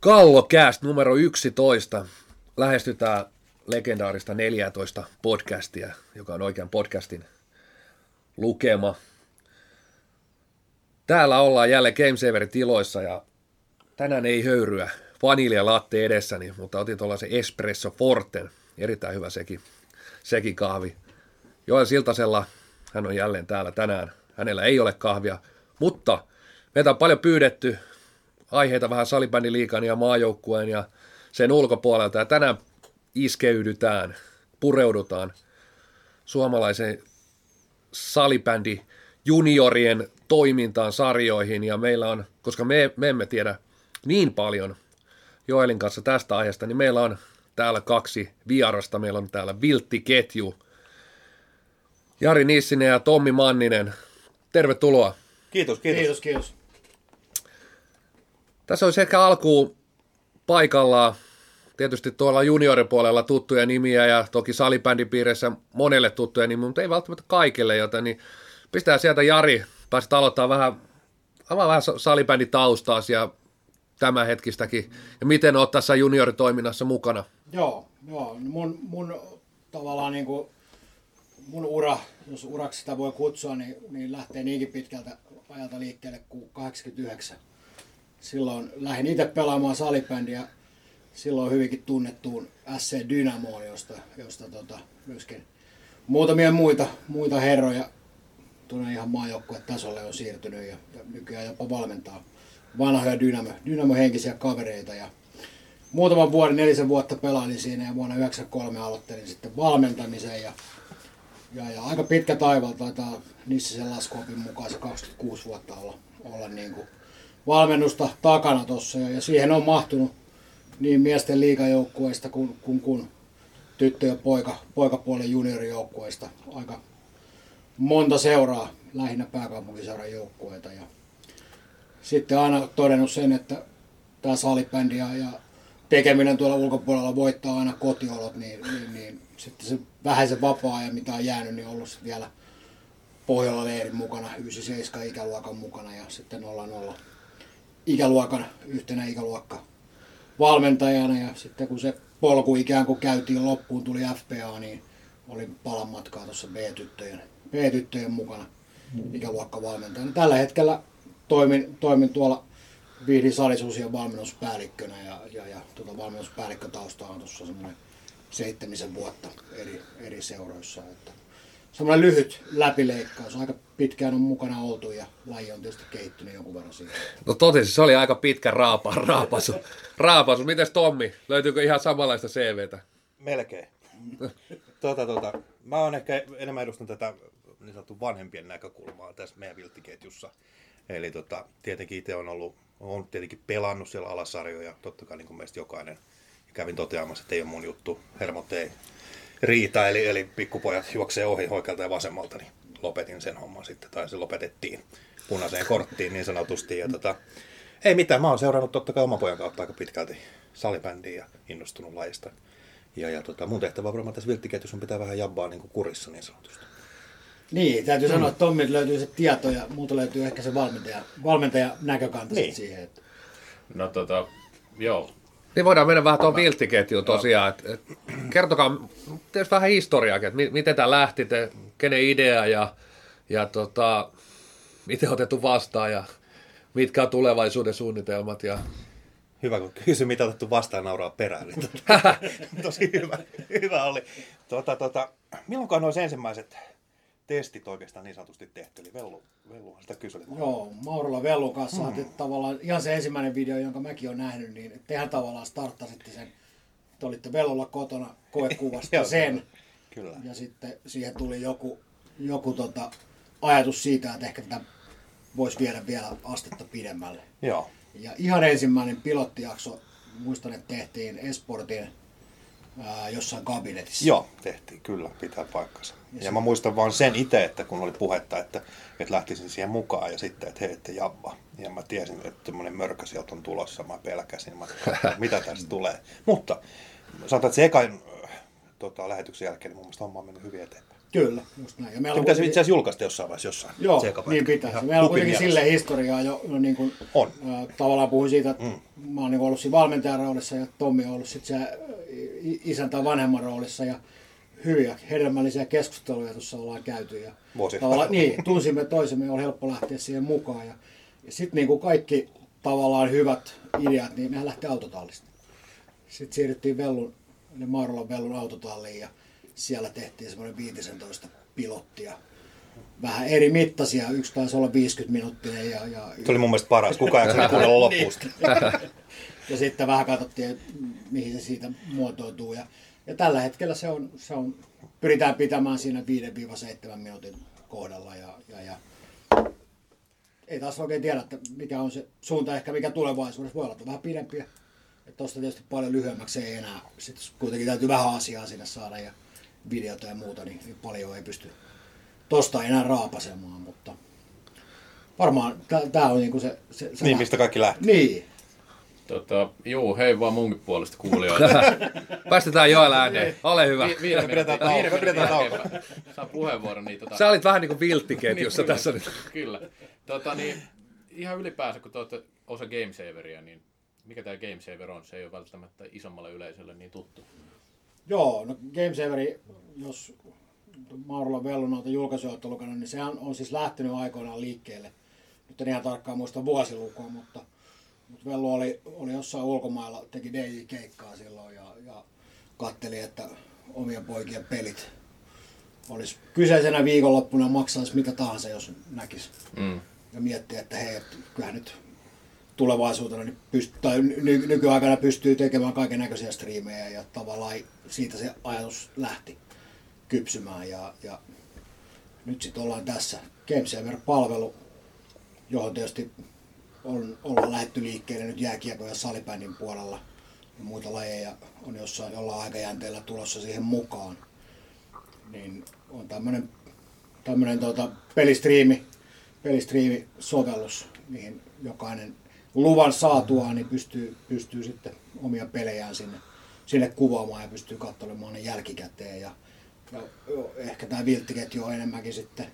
Kallocast numero 11. Lähestytään legendaarista 14 podcastia, joka on oikean podcastin lukema. Täällä ollaan jälleen Gamesaverin tiloissa ja tänään ei höyryä vanilja latte edessäni, mutta otin tuollaisen Espresso Forten. Erittäin hyvä sekin, sekin kahvi. Joel Siltasella, hän on jälleen täällä tänään. Hänellä ei ole kahvia, mutta meitä on paljon pyydetty aiheita vähän salibändiliikan ja maajoukkueen ja sen ulkopuolelta. Ja tänään iskeydytään, pureudutaan suomalaisen salibändi juniorien toimintaan, sarjoihin ja meillä on, koska me, me emme tiedä niin paljon Joelin kanssa tästä aiheesta, niin meillä on täällä kaksi vierasta. Meillä on täällä Viltti Ketju, Jari Nissinen ja Tommi Manninen. Tervetuloa. Kiitos, kiitos. Kiitos, kiitos. Tässä olisi ehkä alkuun paikallaan tietysti tuolla junioripuolella tuttuja nimiä ja toki salibändipiirissä monelle tuttuja nimiä, mutta ei välttämättä kaikille, joten niin pistää sieltä Jari, pääsit aloittaa vähän, avaa vähän salibänditaustaa ja tämän hetkistäkin, ja miten olet tässä junioritoiminnassa mukana? Joo, joo. Mun, mun tavallaan niin kuin, mun ura, jos uraksi sitä voi kutsua, niin, niin lähtee niinkin pitkältä ajalta liikkeelle kuin 89. Silloin lähdin itse pelaamaan salibändiä silloin hyvinkin tunnettuun SC Dynamoon, josta, josta tota, myöskin muutamia muita, muita herroja tuonne ihan tasolle on siirtynyt ja, ja nykyään jopa valmentaa vanhoja Dynamo, Dynamo-henkisiä kavereita. Ja muutaman vuoden, nelisen vuotta pelailin siinä ja vuonna 1993 aloittelin sitten valmentamisen ja, ja, ja aika pitkä taival taitaa Nissisen laskuopin mukaan se 26 vuotta olla, olla niin kuin valmennusta takana tuossa ja, ja siihen on mahtunut niin miesten liigajoukkueista kuin, kuin, kuin tyttö- ja poika, poikapuolen juniorijoukkueista. Aika monta seuraa, lähinnä pääkaupunkiseuran joukkueita. Ja sitten aina todennut sen, että tämä salibändi ja, ja tekeminen tuolla ulkopuolella voittaa aina kotiolot, niin, niin, niin sitten se vähäisen vapaa-ajan, mitä on jäänyt, niin on ollut vielä Pohjola leirin mukana, 97 ikäluokan mukana ja sitten 00 ikäluokan, yhtenä ikäluokka valmentajana ja sitten kun se polku ikään kuin käytiin loppuun, tuli FPA, niin olin palan matkaa tuossa B-tyttöjen, B-tyttöjen mukana ikäluokkavalmentajana. Tällä hetkellä toimin, toimin tuolla Vihdin salisuusien valmennuspäällikkönä ja, ja, ja tuota valmennuspäällikkötausta on tuossa semmoinen seitsemisen vuotta eri, eri seuroissa. Että semmoinen lyhyt läpileikkaus. Aika pitkään on mukana oltu ja laji on tietysti kehittynyt jonkun verran siitä. No totesi, se oli aika pitkä raapa, raapasu. raapasu. Mites Tommi? Löytyykö ihan samanlaista CVtä? Melkein. tota, tota, mä oon ehkä enemmän edustan tätä niin sanottu vanhempien näkökulmaa tässä meidän vilttiketjussa. Eli tota, tietenkin itse on ollut, on tietenkin pelannut siellä alasarjoja, totta kai niin kuin meistä jokainen. Ja kävin toteamassa, että ei ole mun juttu, hermot ei riitä, eli, eli pikkupojat juoksee ohi oikealta ja vasemmalta, niin lopetin sen homman sitten, tai se lopetettiin punaiseen korttiin niin sanotusti. Ja tota, ei mitään, mä oon seurannut totta kai oman pojan kautta aika pitkälti salibändiä ja innostunut lajista. Ja, ja tota, mun tehtävä varmaan tässä vilttiketjussa on pitää vähän jabbaa niin kuin kurissa niin sanotusti. Niin, täytyy mm. sanoa, että Tommilta löytyy se tieto ja muuta löytyy ehkä se valmentaja, valmentaja näkökanta niin. siihen. Että... No tota, joo. Niin voidaan mennä vähän tuon vilttiketjuun tosiaan. Et, et, kertokaa tietysti vähän historiaa, että miten tämä lähti, te, kenen idea ja, ja tota, miten otettu vastaan ja mitkä on tulevaisuuden suunnitelmat. Ja... Hyvä, kun kysy, mitä otettu vastaan nauraa perään. Niin tota, tosi hyvä, hyvä oli. Tota, tota, milloinkaan olisi ensimmäiset testit oikeastaan niin sanotusti tehty, eli Vellu, Velluhan sitä kyseli. Joo, Maurolla Vellun kanssa mm. tavallaan ihan se ensimmäinen video, jonka mäkin olen nähnyt, niin tehän tavallaan starttasitte sen, te olitte Vellulla kotona koekuvasta sen, Kyllä. ja sitten siihen tuli joku, joku tota, ajatus siitä, että ehkä tätä voisi viedä vielä astetta pidemmälle. Joo. Ja ihan ensimmäinen pilottijakso, muistan, että tehtiin Esportin ää, jossain kabinetissa. Joo, tehtiin, kyllä, pitää paikkansa. Ja, ja mä muistan vaan sen itse, että kun oli puhetta, että, että lähtisin siihen mukaan ja sitten, että hei, että jabba. Ja mä tiesin, että tämmöinen mörkö sieltä on tulossa, mä pelkäsin, mä mitä tästä tulee. Mutta sanotaan, että se ekan tota, lähetyksen jälkeen, niin mun mielestä homma on mennyt hyvin eteenpäin. Kyllä, just näin. Ja meillä Se pitäisi kuitenkin- itse asiassa julkaista jossain vaiheessa jossain. Joo, niin pitäisi. Ihan Meillä on kuitenkin sille historiaa jo, no niin kuin, On. ää, tavallaan puhuin siitä, että mm. mä oon niin ollut siinä valmentajan roolissa ja Tommi on ollut sitten se isän tai vanhemman roolissa ja hyviä hedelmällisiä keskusteluja tuossa ollaan käyty. Ja Vuosi. tavallaan, niin, tunsimme toisemme ja oli helppo lähteä siihen mukaan. Ja, ja sitten niin kuin kaikki tavallaan hyvät ideat, niin nehän lähti autotallista. Sitten siirryttiin Vellun, eli Maarolan Vellun autotalliin ja siellä tehtiin semmoinen 15 pilottia. Vähän eri mittaisia, yksi taisi olla 50 minuuttia ja, ja, Se oli mun mielestä paras. Kukaan ei kuunnella loppuun sitä. ja sitten vähän katsottiin, mihin se siitä muotoutuu. Ja, ja tällä hetkellä se on, se on, pyritään pitämään siinä 5-7 minuutin kohdalla. Ja, ja, ja ei taas oikein tiedä, että mikä on se suunta ehkä mikä tulevaisuudessa voi olla, vähän pidempiä. Tuosta tietysti paljon lyhyemmäksi ei enää. Sitten kuitenkin täytyy vähän asiaa sinne saada ja videota ja muuta, niin, niin paljon ei pysty tosta enää raapasemaan, mutta varmaan tämä on niinku se, se, se Niin, mistä kaikki lähti. Niin, Tota, juu, hei vaan munkin puolesta kuulijoita. Päästetään Joel ääneen. Ole hyvä. Vi- viiden Me pidetään tauko, viiden pidetään jälkeen Saa puheenvuoron. Niin, tota, Sä olit vähän niin kuin vilttiketjussa kyllä, tässä nyt. Kyllä. Tota, niin, ihan ylipäänsä, kun te olette osa Gamesaveria, niin mikä tämä Gamesaver on? Se ei ole välttämättä isommalle yleisölle niin tuttu. Joo, no Gamesaveri, jos Maurolla Vellun noita julkaisuja olette lukenut, niin sehän on siis lähtenyt aikoinaan liikkeelle. Nyt en ihan tarkkaan muista vuosilukua, mutta, mutta Vellu oli, oli jossain ulkomailla, teki DJ-keikkaa silloin ja, ja katteli, että omien poikien pelit olisi kyseisenä viikonloppuna maksaisi mitä tahansa, jos näkisi. Mm. Ja miettii, että hei, kyllähän nyt tulevaisuutena niin pyst- tai ny- nykyaikana pystyy tekemään kaiken näköisiä striimejä ja tavallaan siitä se ajatus lähti kypsymään ja, ja nyt sitten ollaan tässä. Gamesaver-palvelu, johon tietysti on, ollaan lähetty liikkeelle nyt jääkiekko- ja salibändin puolella ja muita lajeja on jossain jollain aikajänteellä tulossa siihen mukaan. Niin on tämmöinen tämmöinen tota, pelistriimi, pelistriimi-sovellus, mihin jokainen luvan saatuaan niin pystyy, pystyy sitten omia pelejään sinne, sinne kuvaamaan ja pystyy katselemaan ne jälkikäteen. Ja, ja ehkä tämä vilttiketju on enemmänkin sitten,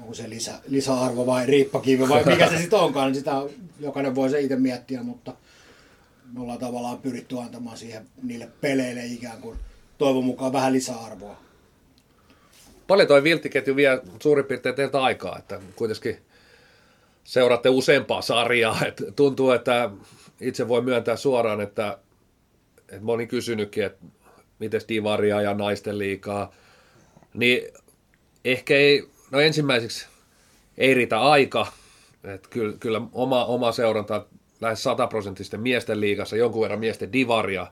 onko se lisä, lisäarvo vai riippakivi vai mikä se sitten onkaan, niin sitä jokainen voi se itse miettiä, mutta me ollaan tavallaan pyritty antamaan siihen niille peleille ikään kuin toivon mukaan vähän lisäarvoa. Paljon toi vilttiketju vie suurin piirtein teiltä aikaa, että kuitenkin seuraatte useampaa sarjaa. Et tuntuu, että itse voi myöntää suoraan, että, että moni kysynytkin, että miten divaria ja naisten liikaa, niin ehkä ei, no ensimmäiseksi ei riitä aika, että kyllä, kyllä oma, oma seuranta lähes sataprosenttisten miesten liigassa, jonkun verran miesten divaria,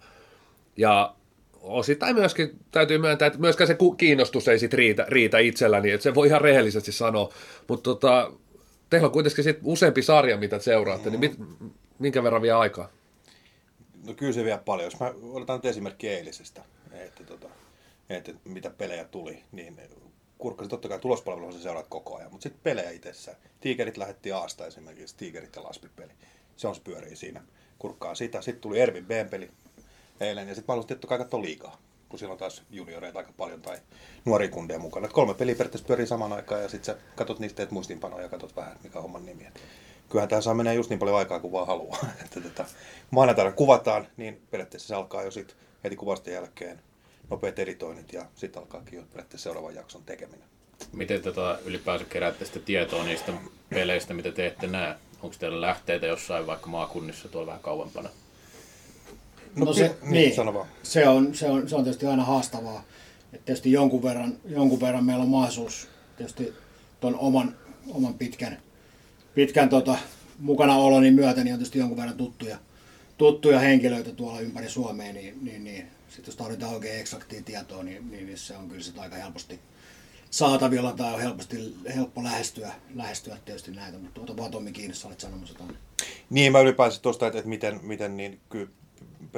ja osittain myöskin täytyy myöntää, että myöskään se kiinnostus ei sit riitä, riitä itselläni, että se voi ihan rehellisesti sanoa, mutta tota, teillä on kuitenkin sit useampi sarja, mitä seuraatte, niin mit, minkä verran vie aikaa? No kyllä se vie paljon. Jos mä otetaan nyt esimerkki eilisestä, että, tota, että mitä pelejä tuli, niin kurkkasin totta kai tulospalvelua sä seuraat koko ajan, mutta sitten pelejä itsessään. Tiikerit lähetti Aasta esimerkiksi, Tiikerit ja Laspipeli. Se on se pyörii siinä. Kurkkaa sitä. Sitten tuli Ervin B-peli eilen ja sitten mä halusin totta kai liikaa kun siellä on taas junioreita aika paljon tai nuoria kundeja mukana. Kolme peliä periaatteessa pyörii samaan aikaan ja sitten sä katot niistä, teet muistiinpanoja ja katot vähän, mikä on homman nimi. Et kyllähän tämä saa mennä just niin paljon aikaa kuin vaan haluaa. että tota, maanantaina kuvataan, niin periaatteessa se alkaa jo sit heti kuvasta jälkeen nopeat editoinnit ja sitten alkaakin jo periaatteessa seuraavan jakson tekeminen. Miten tota ylipäänsä keräätte sitä tietoa niistä peleistä, mitä te ette näe? Onko teillä lähteitä jossain vaikka maakunnissa tuolla vähän kauempana? No, No se, ky- niin, niin, sano vaan. se, on, se, on, se on tietysti aina haastavaa. Et tietysti jonkun verran, jonkun verran meillä on mahdollisuus tietysti tuon oman, oman pitkän, pitkän tota, mukana oloni myötä, niin on tietysti jonkun verran tuttuja, tuttuja henkilöitä tuolla ympäri Suomea, niin, niin, niin sitten jos tarvitaan oikein eksaktia tietoa, niin, niin, niin se on kyllä sit aika helposti saatavilla tai on helposti, helppo lähestyä, lähestyä tietysti näitä, mutta tuota vaan Tommi kiinni, sä olit sanomassa tuonne. Niin, mä ylipäänsä tuosta, että, että miten, miten niin kyllä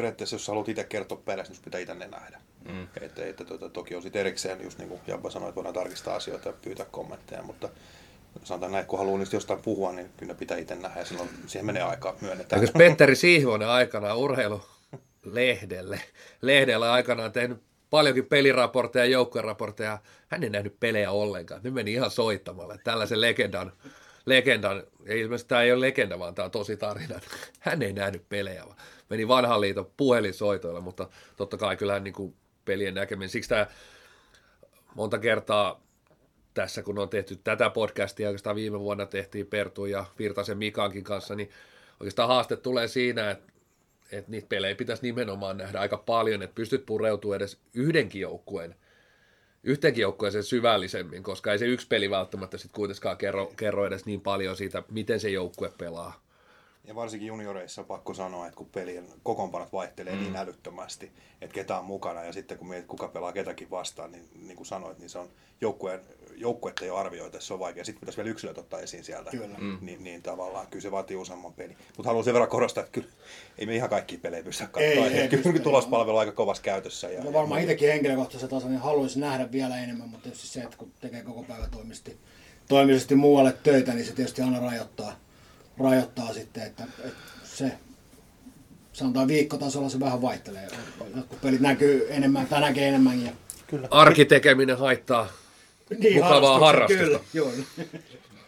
periaatteessa, jos haluat itse kertoa perässä, niin pitää itse ne nähdä. Mm. Että, että tuota, toki on sitten erikseen, just niin kuin Jabba sanoi, että voidaan tarkistaa asioita ja pyytää kommentteja, mutta sanotaan näin, kun haluaa niistä jostain puhua, niin kyllä ne pitää itse nähdä ja silloin siihen menee aikaa, myönnetään. Eikö Petteri Sihvonen aikanaan urheilulehdelle lehdellä aikanaan tehnyt paljonkin peliraportteja ja joukkueraportteja. Hän ei nähnyt pelejä ollenkaan. Ne meni ihan soittamalla. Tällaisen legendan, legendan ei ilmeisesti tämä ei ole legenda, vaan tämä on tosi tarina. Hän ei nähnyt pelejä, vaan meni vanhan liiton puhelinsoitoilla, mutta totta kai kyllähän niin kuin pelien näkeminen. Siksi tämä monta kertaa tässä, kun on tehty tätä podcastia, oikeastaan viime vuonna tehtiin Pertu ja Virtasen Mikankin kanssa, niin oikeastaan haaste tulee siinä, että, että niitä pelejä pitäisi nimenomaan nähdä aika paljon, että pystyt pureutumaan edes yhdenkin joukkueen yhteenkin joukkueeseen syvällisemmin, koska ei se yksi peli välttämättä sitten kuitenkaan kerro, kerro edes niin paljon siitä, miten se joukkue pelaa. Ja varsinkin junioreissa on pakko sanoa, että kun pelien kokoonpanot vaihtelee niin mm. niin älyttömästi, että ketä on mukana ja sitten kun mietit, kuka pelaa ketäkin vastaan, niin niin kuin sanoit, niin se on joukkueen, joukkuetta jo arvioita, se on vaikea. Sitten pitäisi vielä yksilöt ottaa esiin sieltä. Kyllä. Mm. Niin, niin, tavallaan kyllä se vaatii useamman peli. Mutta haluan sen verran korostaa, että kyllä ei me ihan kaikki pelejä pysty katsoa. Ei, ei, kyllä tulospalvelu on aika kovassa käytössä. Ja, no varmaan itsekin henkilökohtaisesti tasolla niin haluaisin nähdä vielä enemmän, mutta tietysti se, että kun tekee koko päivä toimisti, toimisti muualle töitä, niin se tietysti aina rajoittaa rajoittaa sitten, että, että se sanotaan viikkotasolla se vähän vaihtelee. Jotkut pelit näkyy enemmän tai näkee enemmän. Ja... Kyllä. Arkitekeminen haittaa niin, mukavaa harrastusta. Kyllä, joo.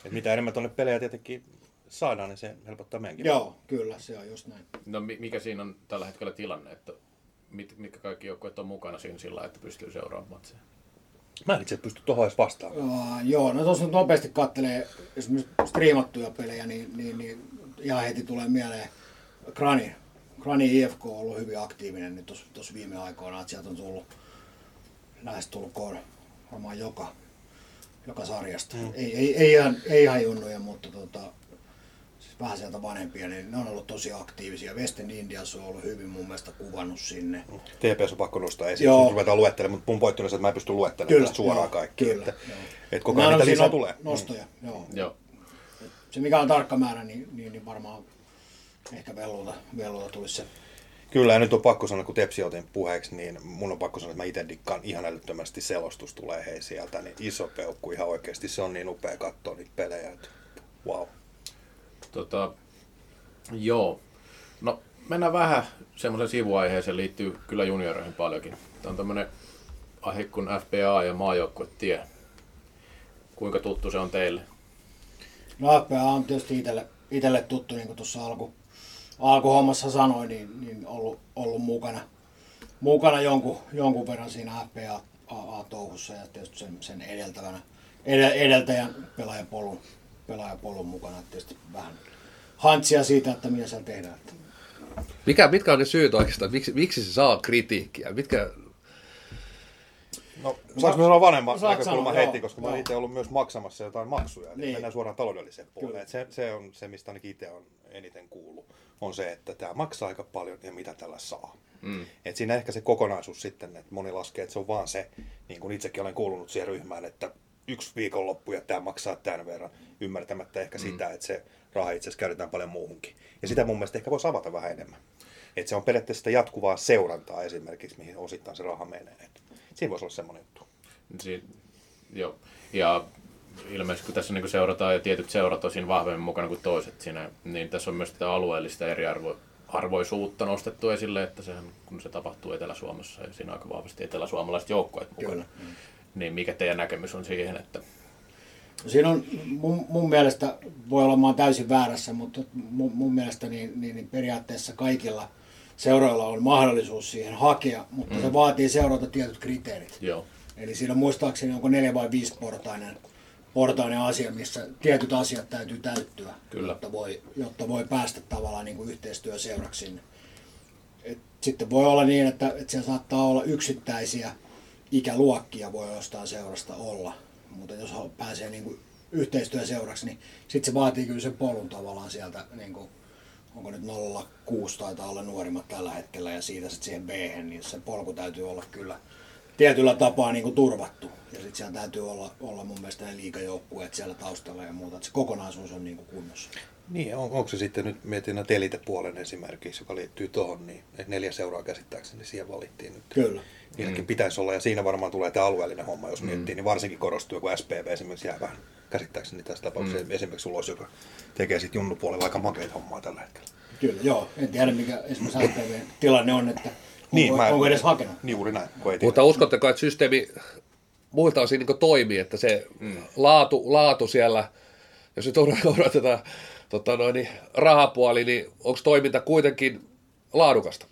Et mitä enemmän tuonne pelejä tietenkin saadaan, niin se helpottaa meidänkin. Joo, kyllä, se on just näin. No mikä siinä on tällä hetkellä tilanne, että mitkä kaikki joukkueet on mukana siinä sillä että pystyy seuraamaan matseja? Mä en itse pysty tuohon edes vastaamaan. Uh, joo, no tuossa nopeasti kattelee esimerkiksi striimattuja pelejä, niin, niin, niin ihan heti tulee mieleen Krani. Krani IFK on ollut hyvin aktiivinen nyt tuossa viime aikoina, että sieltä on tullut lähestulkoon varmaan joka, joka sarjasta. Mm. Ei, ei, ei, ihan, ei ihan junnuja, mutta tota, vähän sieltä vanhempia, niin ne on ollut tosi aktiivisia. Western Indians on ollut hyvin mun mielestä kuvannut sinne. TPS on pakko nostaa esiin, Joo. jos ruvetaan luettelemaan, mutta mun pointti on se, että mä en pysty luettelemaan kyllä, tästä suoraan kaikki. Kyllä, että, että koko ajan niitä lisää tulee. Nostoja, mm. joo. joo. Se mikä on tarkka määrä, niin, niin, niin varmaan ehkä velluta, velluta tulisi se Kyllä, ja nyt on pakko sanoa, kun Tepsi otin puheeksi, niin mun on pakko sanoa, että mä itse dikkaan ihan älyttömästi selostus tulee hei sieltä, niin iso peukku ihan oikeasti, se on niin upea katsoa niitä pelejä, että wow. Tota, joo. No, mennään vähän semmoisen sivuaiheeseen, liittyy kyllä junioreihin paljonkin. Tämä on tämmöinen aihe kuin FPA ja maajoukkuetie. Kuinka tuttu se on teille? No FPA on tietysti itselle, itselle tuttu, niin kuin tuossa alku, alkuhommassa sanoin, niin, niin ollut, ollut mukana, mukana jonkun, jonkun verran siinä FPA-touhussa ja tietysti sen, sen edeltävänä, edeltäjän pelaajapolun pelaajapolun mukana. Tietysti vähän hantsia siitä, että mitä siellä tehdään. Mikä, mitkä on ne syyt oikeastaan? Miksi, miksi se saa kritiikkiä? Mitkä... No, saanko mä sanoa vanhemman näkökulman heti, koska joo. mä itse ollut myös maksamassa jotain maksuja, eli niin. mennään suoraan taloudelliseen puoleen. Se, se, on se, mistä ainakin itse on eniten kuullut, on se, että tämä maksaa aika paljon ja mitä tällä saa. Mm. Et siinä ehkä se kokonaisuus sitten, että moni laskee, että se on vaan se, niin kuin itsekin olen kuulunut siihen ryhmään, että yksi viikonloppu ja tämä maksaa tämän verran, ymmärtämättä ehkä mm. sitä, että se raha itse asiassa käytetään paljon muuhunkin. Ja sitä mun mielestä ehkä voisi avata vähän enemmän. Että se on periaatteessa sitä jatkuvaa seurantaa esimerkiksi, mihin osittain se raha menee. Et siinä voisi olla semmoinen juttu. Si- joo. Ja ilmeisesti kun tässä niin seurataan ja tietyt seurat on vahvemmin mukana kuin toiset siinä, niin tässä on myös tätä alueellista eriarvoisuutta nostettu esille, että sehän, kun se tapahtuu Etelä-Suomessa ja siinä on aika vahvasti eteläsuomalaiset joukkueet mukana. Kyllä. Niin mikä teidän näkemys on siihen, että Siinä on mun, mun mielestä, voi olla mä täysin väärässä, mutta mun, mun mielestä niin, niin, niin periaatteessa kaikilla seuroilla on mahdollisuus siihen hakea, mutta mm. se vaatii seurata tietyt kriteerit. Joo. Eli siinä muistaakseni onko neljä vai viisi portainen, portainen asia, missä tietyt asiat täytyy täyttyä, Kyllä. Jotta, voi, jotta voi päästä tavallaan niin kuin yhteistyöseuraksi sinne. Et sitten voi olla niin, että, että siellä saattaa olla yksittäisiä ikäluokkia voi jostain seurasta olla, mutta jos pääsee niin kuin yhteistyöseuraksi, niin sitten se vaatii kyllä sen polun tavallaan sieltä, niin kuin, onko nyt 06 taitaa olla nuorimmat tällä hetkellä ja siitä sitten siihen b niin se polku täytyy olla kyllä tietyllä tapaa niin kuin turvattu. Ja sitten siellä täytyy olla, olla mun mielestä ne liikajoukkueet siellä taustalla ja muuta, että se kokonaisuus on niin kuin kunnossa. Niin, on, onko se sitten nyt, mietin näitä elitepuolen esimerkiksi, joka liittyy tuohon, niin neljä seuraa käsittääkseni siihen valittiin nyt. Kyllä niilläkin mm. pitäisi olla, ja siinä varmaan tulee tämä alueellinen homma, jos mm. miettii, niin varsinkin korostuu joku SPV esimerkiksi jää vähän käsittääkseni tässä tapauksessa, mm. esimerkiksi ulos, joka tekee sitten junnupuolella aika makeita hommaa tällä hetkellä. Kyllä, joo. En tiedä, mikä esimerkiksi SPV tilanne on, että Niin, onko, mä- onko edes hakenut? Niin juuri näin, kun ei tiedä. Mutta uskotteko, että systeemi muilta osin niin toimii, että se mm. laatu, laatu siellä, jos nyt odotetaan tota noin, niin rahapuoli, niin onko toiminta kuitenkin laadukasta?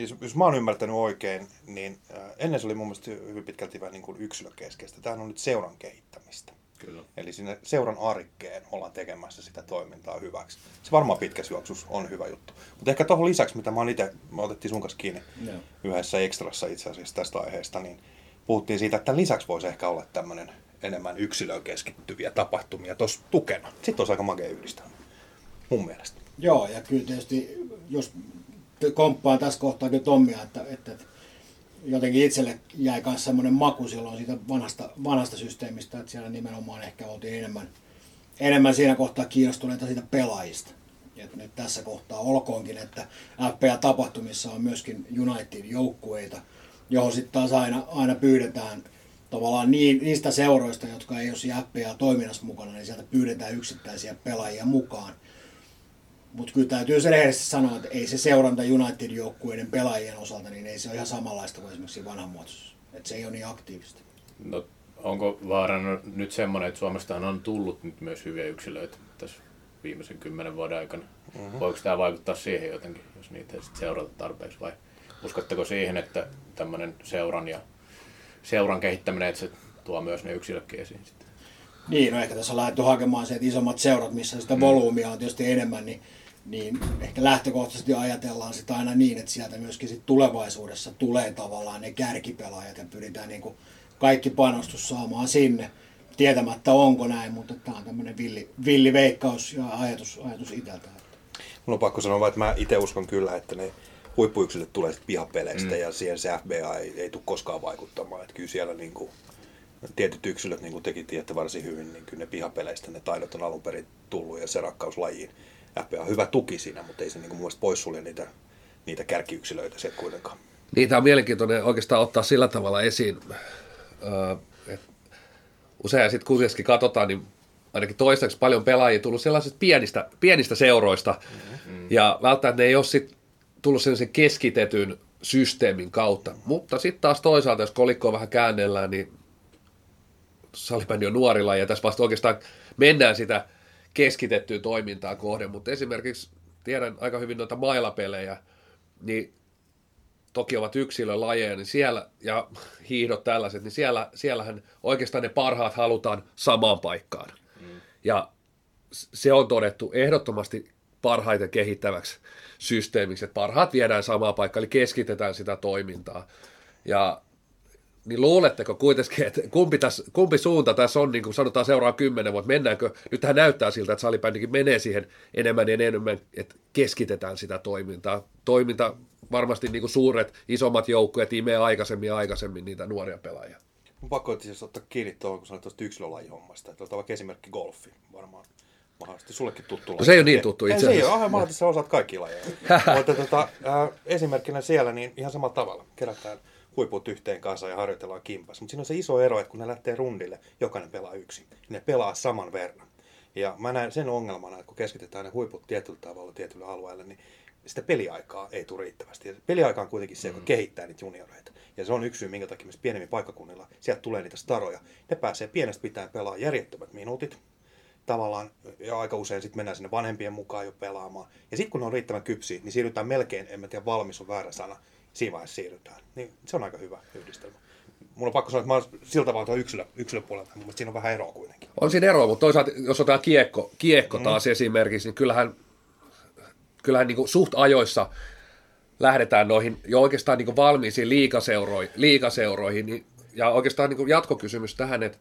Niin, jos- jos mä oon ymmärtänyt oikein, niin äh, ennen se oli mun mielestä hyvin pitkälti vähän niin kuin yksilökeskeistä. Tämä on nyt seuran kehittämistä. Kyllä. Eli sinne seuran arrikkeen ollaan tekemässä sitä toimintaa hyväksi. Se varmaan pitkässä juoksussa on hyvä juttu. Mutta ehkä tuohon lisäksi, mitä mä oon itse, me otettiin sun kanssa kiinni Joo. yhdessä ekstrassa itse asiassa tästä aiheesta, niin puhuttiin siitä, että lisäksi voisi ehkä olla tämmöinen enemmän yksilöön keskittyviä tapahtumia tuossa tukena. Sitten olisi aika makea yhdistelmä, mun mielestä. Joo, ja kyllä tietysti, jos komppaan tässä kohtaa kyllä Tommia, että, että jotenkin itselle jäi myös semmoinen maku silloin siitä vanhasta, vanhasta systeemistä, että siellä nimenomaan ehkä oltiin enemmän, enemmän siinä kohtaa kiinnostuneita siitä pelaajista. Et nyt tässä kohtaa olkoonkin, että FPA-tapahtumissa on myöskin United-joukkueita, johon sitten taas aina, aina pyydetään tavallaan niin, niistä seuroista, jotka ei ole siinä FPA-toiminnassa mukana, niin sieltä pyydetään yksittäisiä pelaajia mukaan. Mutta kyllä täytyy se rehellisesti sanoa, että ei se seuranta United-joukkueiden pelaajien osalta, niin ei se ole ihan samanlaista kuin esimerkiksi vanhanmuotoisessa. Että se ei ole niin aktiivista. No, onko vaarana nyt semmoinen, että Suomestahan on tullut nyt myös hyviä yksilöitä tässä viimeisen kymmenen vuoden aikana? Mm-hmm. Voiko tämä vaikuttaa siihen jotenkin, jos niitä ei sit seurata tarpeeksi? Vai uskotteko siihen, että tämmöinen seuran ja seuran kehittäminen, että se tuo myös ne yksilötkin esiin sitten? Niin, no ehkä tässä on lähdetty hakemaan se, että isommat seurat, missä sitä volyymia on tietysti enemmän, niin, niin ehkä lähtökohtaisesti ajatellaan sitä aina niin, että sieltä myöskin sit tulevaisuudessa tulee tavallaan ne kärkipelaajat ja pyritään niin kuin kaikki panostus saamaan sinne, tietämättä onko näin, mutta tämä on tämmöinen villi, villi veikkaus ja ajatus, ajatus itseltä. Mun on pakko sanoa että mä itse uskon kyllä, että ne huippuyksilöt tulee sitten pihapeleistä mm. ja siihen se FBA ei, ei tule koskaan vaikuttamaan. Että kyllä siellä niin kuin, tietyt yksilöt, niin kuin tekin tiedätte varsin hyvin, niin kyllä ne pihapeleistä ne taidot on alun perin tullut ja se rakkaus lajiin. FBA on hyvä tuki siinä, mutta ei se niin kuin mun mielestä poissulje niitä, niitä kärkiyksilöitä sieltä kuitenkaan. Niitä on mielenkiintoinen oikeastaan ottaa sillä tavalla esiin. Öö, usein sitten kuitenkin katsotaan, niin ainakin toistaiseksi paljon pelaajia tullut sellaisista pienistä, pienistä seuroista, mm-hmm. ja välttämättä ne ei ole sit tullut sellaisen keskitetyn systeemin kautta. Mutta sitten taas toisaalta, jos kolikkoa vähän käännellään, niin salibändi on nuorilla ja tässä vasta oikeastaan mennään sitä keskitettyä toimintaa kohden, mutta esimerkiksi tiedän aika hyvin noita mailapelejä, niin toki ovat yksilölajeja, niin siellä, ja hiihdot tällaiset, niin siellä, siellähän oikeastaan ne parhaat halutaan samaan paikkaan. Mm. Ja se on todettu ehdottomasti parhaiten kehittäväksi systeemiksi, että parhaat viedään samaan paikkaan, eli keskitetään sitä toimintaa. Ja niin luuletteko kuitenkin, että kumpi, tässä, kumpi suunta tässä on, niin kuin sanotaan seuraa kymmenen vuotta, mennäänkö, nyt tähän näyttää siltä, että salibändikin menee siihen enemmän ja enemmän, että keskitetään sitä toimintaa. Toiminta varmasti niin kuin suuret, isommat joukkueet imee aikaisemmin ja aikaisemmin niitä nuoria pelaajia. Mun pakko asiassa ottaa kiinni tuohon, kun sanoit tuosta yksilölajihommasta. Että otetaan vaikka esimerkki golfi varmaan. Mahdollisesti sullekin tuttu laji. se ei ole niin tuttu itse Se ei asiassa. ole, aivan sä osaat kaikki lajeja. Mutta tota, äh, esimerkkinä siellä niin ihan samalla tavalla. Kerätään huiput yhteen kanssa ja harjoitellaan kimpas. Mutta siinä on se iso ero, että kun ne lähtee rundille, jokainen pelaa yksin. Ne pelaa saman verran. Ja mä näen sen ongelmana, että kun keskitetään ne huiput tietyllä tavalla tietylle alueelle, niin sitä peliaikaa ei tule riittävästi. Ja peliaika on kuitenkin se, joka kehittää niitä junioreita. Ja se on yksi syy, minkä takia myös pienemmin paikkakunnilla sieltä tulee niitä staroja. Ne pääsee pienestä pitäen pelaa järjettömät minuutit, tavallaan, ja aika usein sitten mennään sinne vanhempien mukaan jo pelaamaan. Ja sitten kun ne on riittävän kypsiä, niin siirrytään melkein, en mä tiedä, valmis on väärä sana, siinä vaiheessa siirrytään. Niin se on aika hyvä yhdistelmä. Mun on pakko sanoa, että mä oon siltä tavalla yksilö, yksilöpuolelta, mutta siinä on vähän eroa kuitenkin. On siinä eroa, mutta toisaalta jos otetaan kiekko, kiekko taas esimerkiksi, niin kyllähän, kyllähän niin kuin suht ajoissa lähdetään noihin jo oikeastaan niin kuin valmiisiin liikaseuroihin, liikaseuroihin niin, ja oikeastaan niin kuin jatkokysymys tähän, että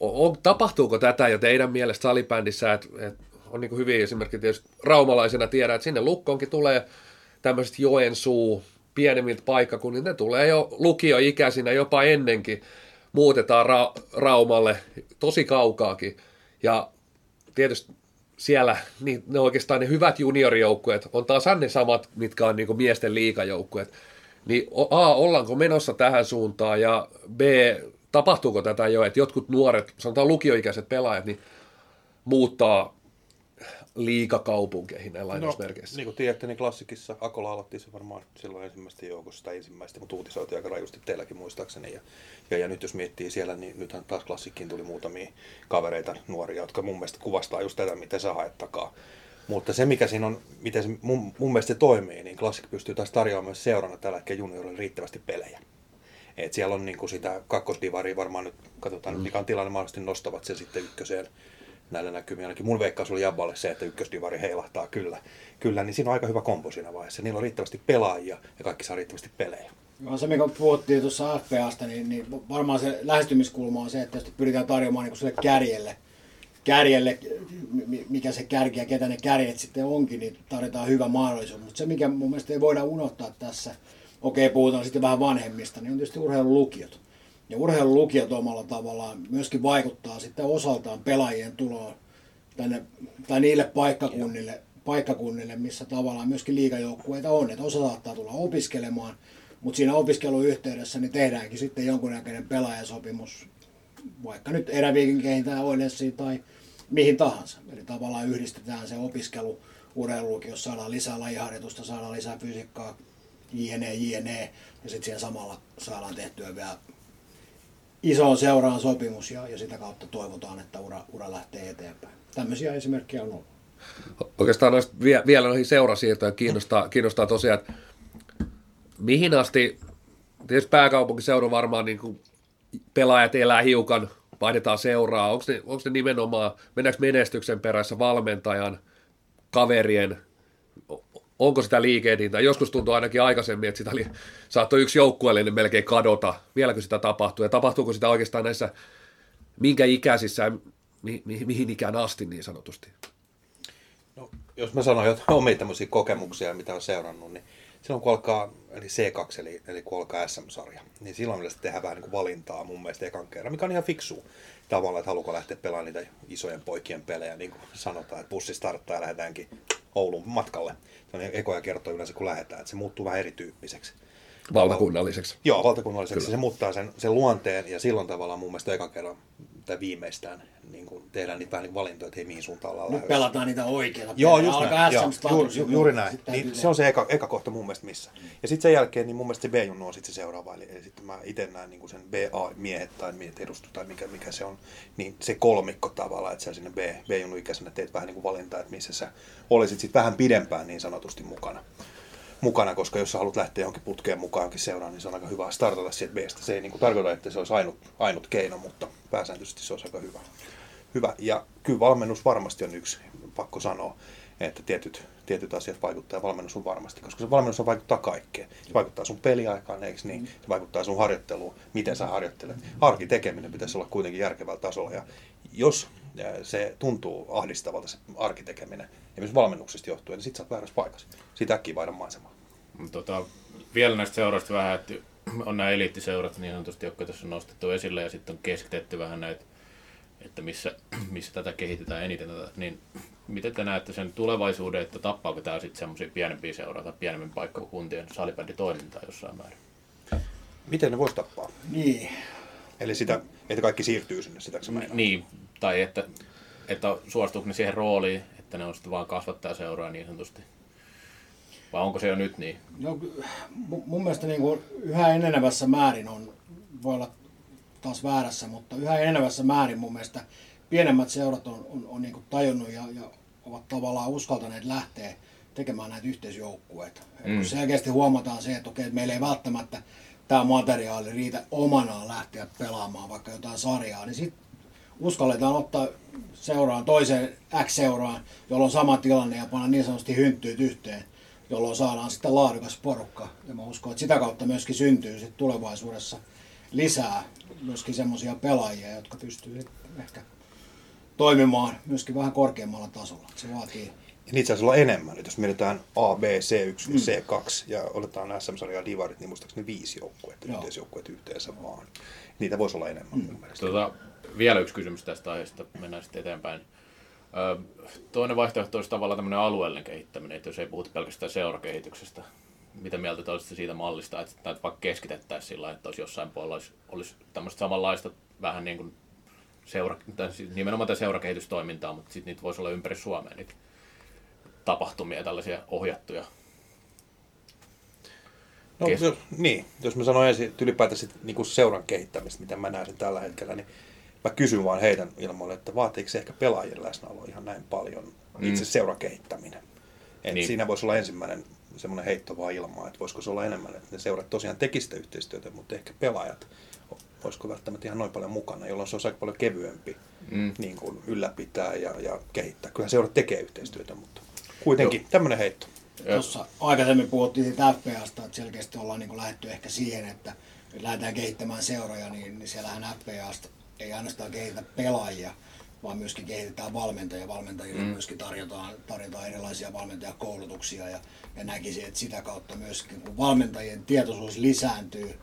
on, tapahtuuko tätä jo teidän mielestä salibändissä, että, että on niin hyviä esimerkkejä tietysti raumalaisena tiedän, että sinne Lukkoonkin tulee tämmöiset Joensuu, pienemmiltä paikkakunnilta, ne tulee jo lukioikäisinä jopa ennenkin, muutetaan ra- Raumalle tosi kaukaakin. Ja tietysti siellä niin ne oikeastaan ne hyvät juniorijoukkueet on taas ne samat, mitkä on niin miesten liikajoukkueet. Niin A, ollaanko menossa tähän suuntaan ja B, tapahtuuko tätä jo, että jotkut nuoret, sanotaan lukioikäiset pelaajat, niin muuttaa liikakaupunkeihin näin lainausmerkeissä. No, niin kuin tiedätte, niin klassikissa Akola aloitti se varmaan silloin ensimmäistä joukossa tai ensimmäistä, mutta uutisoitiin aika rajusti teilläkin muistaakseni. Ja, ja, ja, nyt jos miettii siellä, niin nythän taas klassikkiin tuli muutamia kavereita, nuoria, jotka mun mielestä kuvastaa just tätä, miten sä haet takaa. Mutta se, mikä siinä on, miten se mun, mun mielestä se toimii, niin Classic pystyy taas tarjoamaan myös seurana tällä hetkellä juniorille riittävästi pelejä. Et siellä on niin kuin sitä kakkosdivaria varmaan nyt, katsotaan mm. mikä on tilanne, mahdollisesti nostavat sen sitten ykköseen näillä näkymin. Ainakin mun veikkaus oli Jabballe se, että ykkösdivari heilahtaa kyllä. Kyllä, niin siinä on aika hyvä kompo siinä vaiheessa. Niillä on riittävästi pelaajia ja kaikki saa riittävästi pelejä. No se, mikä puhuttiin tuossa FPAsta, niin, niin varmaan se lähestymiskulma on se, että jos pyritään tarjoamaan niin sille kärjelle, kärjelle, mikä se kärki ja ketä ne kärjet sitten onkin, niin tarjotaan hyvä mahdollisuus. Mutta se, mikä mun mielestä ei voida unohtaa tässä, okei, puhutaan sitten vähän vanhemmista, niin on tietysti urheilulukiot. Ja urheilulukiot omalla tavallaan myöskin vaikuttaa sitten osaltaan pelaajien tuloon tänne, tai niille paikkakunnille, paikkakunnille, missä tavallaan myöskin liikajoukkueita on. Että osa saattaa tulla opiskelemaan, mutta siinä opiskeluyhteydessä niin tehdäänkin sitten jonkunnäköinen pelaajasopimus, vaikka nyt eräviikinkeihin tai Oilersiin tai mihin tahansa. Eli tavallaan yhdistetään se opiskelu urheilulukiossa, saadaan lisää lajiharjoitusta, saadaan lisää fysiikkaa, jne, jne. Ja sitten siellä samalla saadaan tehtyä vielä isoon seuraan sopimus ja, ja sitä kautta toivotaan, että ura, ura lähtee eteenpäin. Tämmöisiä esimerkkejä on ollut. Oikeastaan noista, vie, vielä noihin seurasiirtoja kiinnostaa, kiinnostaa tosiaan, että mihin asti, tietysti pääkaupunkiseudun varmaan niin kuin pelaajat elää hiukan, vaihdetaan seuraa, onko ne, onko ne nimenomaan, mennäänkö menestyksen perässä valmentajan, kaverien, onko sitä liikehdintää. Joskus tuntuu ainakin aikaisemmin, että sitä oli, saattoi yksi joukkueellinen melkein kadota. Vieläkö sitä tapahtuu? Ja tapahtuuko sitä oikeastaan näissä minkä ikäisissä, mi, mi, mihin ikään asti niin sanotusti? No, jos mä sanon jotain omia tämmöisiä kokemuksia, mitä on seurannut, niin silloin kun alkaa, eli C2, eli, eli kun alkaa SM-sarja, niin silloin mielestäni tehdään vähän niin kuin valintaa mun mielestä ekan kerran, mikä on ihan fiksu tavalla, että haluuko lähteä pelaamaan niitä isojen poikien pelejä, niin kuin sanotaan, että bussi starttaa ja lähdetäänkin Oulun matkalle. Se on ekoja kertoja yleensä, kun lähdetään, että se muuttuu vähän erityyppiseksi. Valtakunnalliseksi. Joo, valtakunnalliseksi. Kyllä. Se muuttaa sen, sen luonteen ja silloin tavallaan mun mielestä ekan kerran tai viimeistään niin kuin tehdään niitä vähän niin valintoja, että hei, mihin suuntaan ollaan Nyt pelataan niitä oikeita. Joo, just näin. Joo, juuri, ju, juuri näin. Niin, se on se eka, eka kohta mun mielestä missä. Ja sitten sen jälkeen niin mun mielestä se B-junnu on sitten se seuraava. Eli, eli sitten mä itse näen niin kuin sen BA-miehet tai miehet edustu tai mikä, mikä se on. Niin se kolmikko tavallaan, että sä sinne B, B-junnu ikäisenä teet vähän niin kuin valintaa, että missä sä olisit sitten vähän pidempään niin sanotusti mukana mukana, koska jos sä haluat lähteä johonkin putkeen mukaan johonkin seuraan, niin se on aika hyvä startata sieltä Bstä. Se ei niin kuin tarkoita, että se olisi ainut, ainut keino, mutta pääsääntöisesti se olisi aika hyvä. hyvä. Ja kyllä valmennus varmasti on yksi, pakko sanoa, että tietyt, tietyt asiat vaikuttaa valmennus on varmasti, koska se valmennus on vaikuttaa kaikkeen. Se vaikuttaa sun peliaikaan, eikö niin? Se vaikuttaa sun harjoitteluun, miten sä harjoittelet. Arkitekeminen pitäisi olla kuitenkin järkevällä tasolla ja jos se tuntuu ahdistavalta se arkitekeminen, ja myös valmennuksesta johtuen, niin sit sä oot väärässä paikassa. Siitä äkkiä vaihdan maisemaa. Tota, vielä näistä seuroista vähän, että on nämä eliittiseurat niin sanotusti, jotka tässä on nostettu esille, ja sitten on keskitetty vähän näitä, että missä, missä tätä kehitetään eniten. Tätä, niin miten te näette sen tulevaisuuden, että tappaako tämä sitten semmoisia pienempiä seuraa tai pienemmän paikkakuntien salibänditoimintaa jossain määrin? Miten ne voisi tappaa? Niin. Eli sitä, että kaikki siirtyy sinne, sitä Niin, tai että, että suostuuko ne siihen rooliin, että ne on sitten vaan kasvattaa seuraa niin sanotusti. Vai onko se jo nyt niin? No, mun mielestä niin kuin yhä enenevässä määrin on, voi olla taas väärässä, mutta yhä enenevässä määrin mun mielestä pienemmät seurat on, on, on niin kuin tajunnut ja, ja ovat tavallaan uskaltaneet lähteä tekemään näitä yhteisjoukkueita. Mm. Kun selkeästi huomataan se, että okei, että meillä ei välttämättä tämä materiaali riitä omanaan lähteä pelaamaan vaikka jotain sarjaa, niin sitten uskalletaan ottaa seuraan, toiseen X-seuraan, jolloin on sama tilanne ja panna niin sanotusti hynttyyt yhteen, jolloin saadaan sitten laadukas porukka. Ja mä uskon, että sitä kautta myöskin syntyy sitten tulevaisuudessa lisää myöskin semmoisia pelaajia, jotka pystyy ehkä toimimaan myöskin vähän korkeammalla tasolla. Se vaatii ja niitä saisi olla enemmän. Nyt jos mietitään A, B, C1, mm. C2 ja otetaan SM-sarja divarit, niin muistaakseni viisi joukkuetta, yhteisjoukkuet yhteensä vaan. Niitä voisi olla enemmän mm. mun mielestä. Tota, vielä yksi kysymys tästä aiheesta, mennään sitten eteenpäin. Toinen vaihtoehto olisi tavallaan tämmöinen alueellinen kehittäminen, että jos ei puhuta pelkästään seurakehityksestä, mitä mieltä te olisitte siitä mallista, että näitä vaikka keskitettäisiin sillä että olisi jossain puolella olisi, olisi tämmöistä samanlaista vähän niin kuin seura, tai siis nimenomaan tätä seurakehitystoimintaa, mutta sitten niitä voisi olla ympäri Suomea niitä tapahtumia, tällaisia ohjattuja. No, jos, niin, jos mä sanon ensin sit, niin seuran kehittämistä, miten mä näen sen tällä hetkellä, niin mä kysyn vaan heidän ilmoille, että vaatiiko se ehkä pelaajien läsnäolo ihan näin paljon itse seuran kehittäminen. Et Niin. Siinä voisi olla ensimmäinen semmoinen heitto vaan ilmaa, että voisiko se olla enemmän, että ne seurat tosiaan tekisivät sitä yhteistyötä, mutta ehkä pelaajat olisiko välttämättä ihan noin paljon mukana, jolloin se olisi aika paljon kevyempi Mm. niin kuin ylläpitää ja, ja kehittää. Kyllähän seurat tekee yhteistyötä, mutta kuitenkin tämmöinen heitto. Tuossa aikaisemmin puhuttiin siitä FPAsta, että selkeästi ollaan niin lähdetty ehkä siihen, että lähdetään kehittämään seuroja, niin, niin siellähän FPAsta ei ainoastaan kehitetä pelaajia, vaan myöskin kehitetään valmentajia. Valmentajille mm. myöskin tarjotaan, tarjotaan erilaisia valmentajakoulutuksia ja, ja näkisin, että sitä kautta myöskin, kun valmentajien tietoisuus lisääntyy,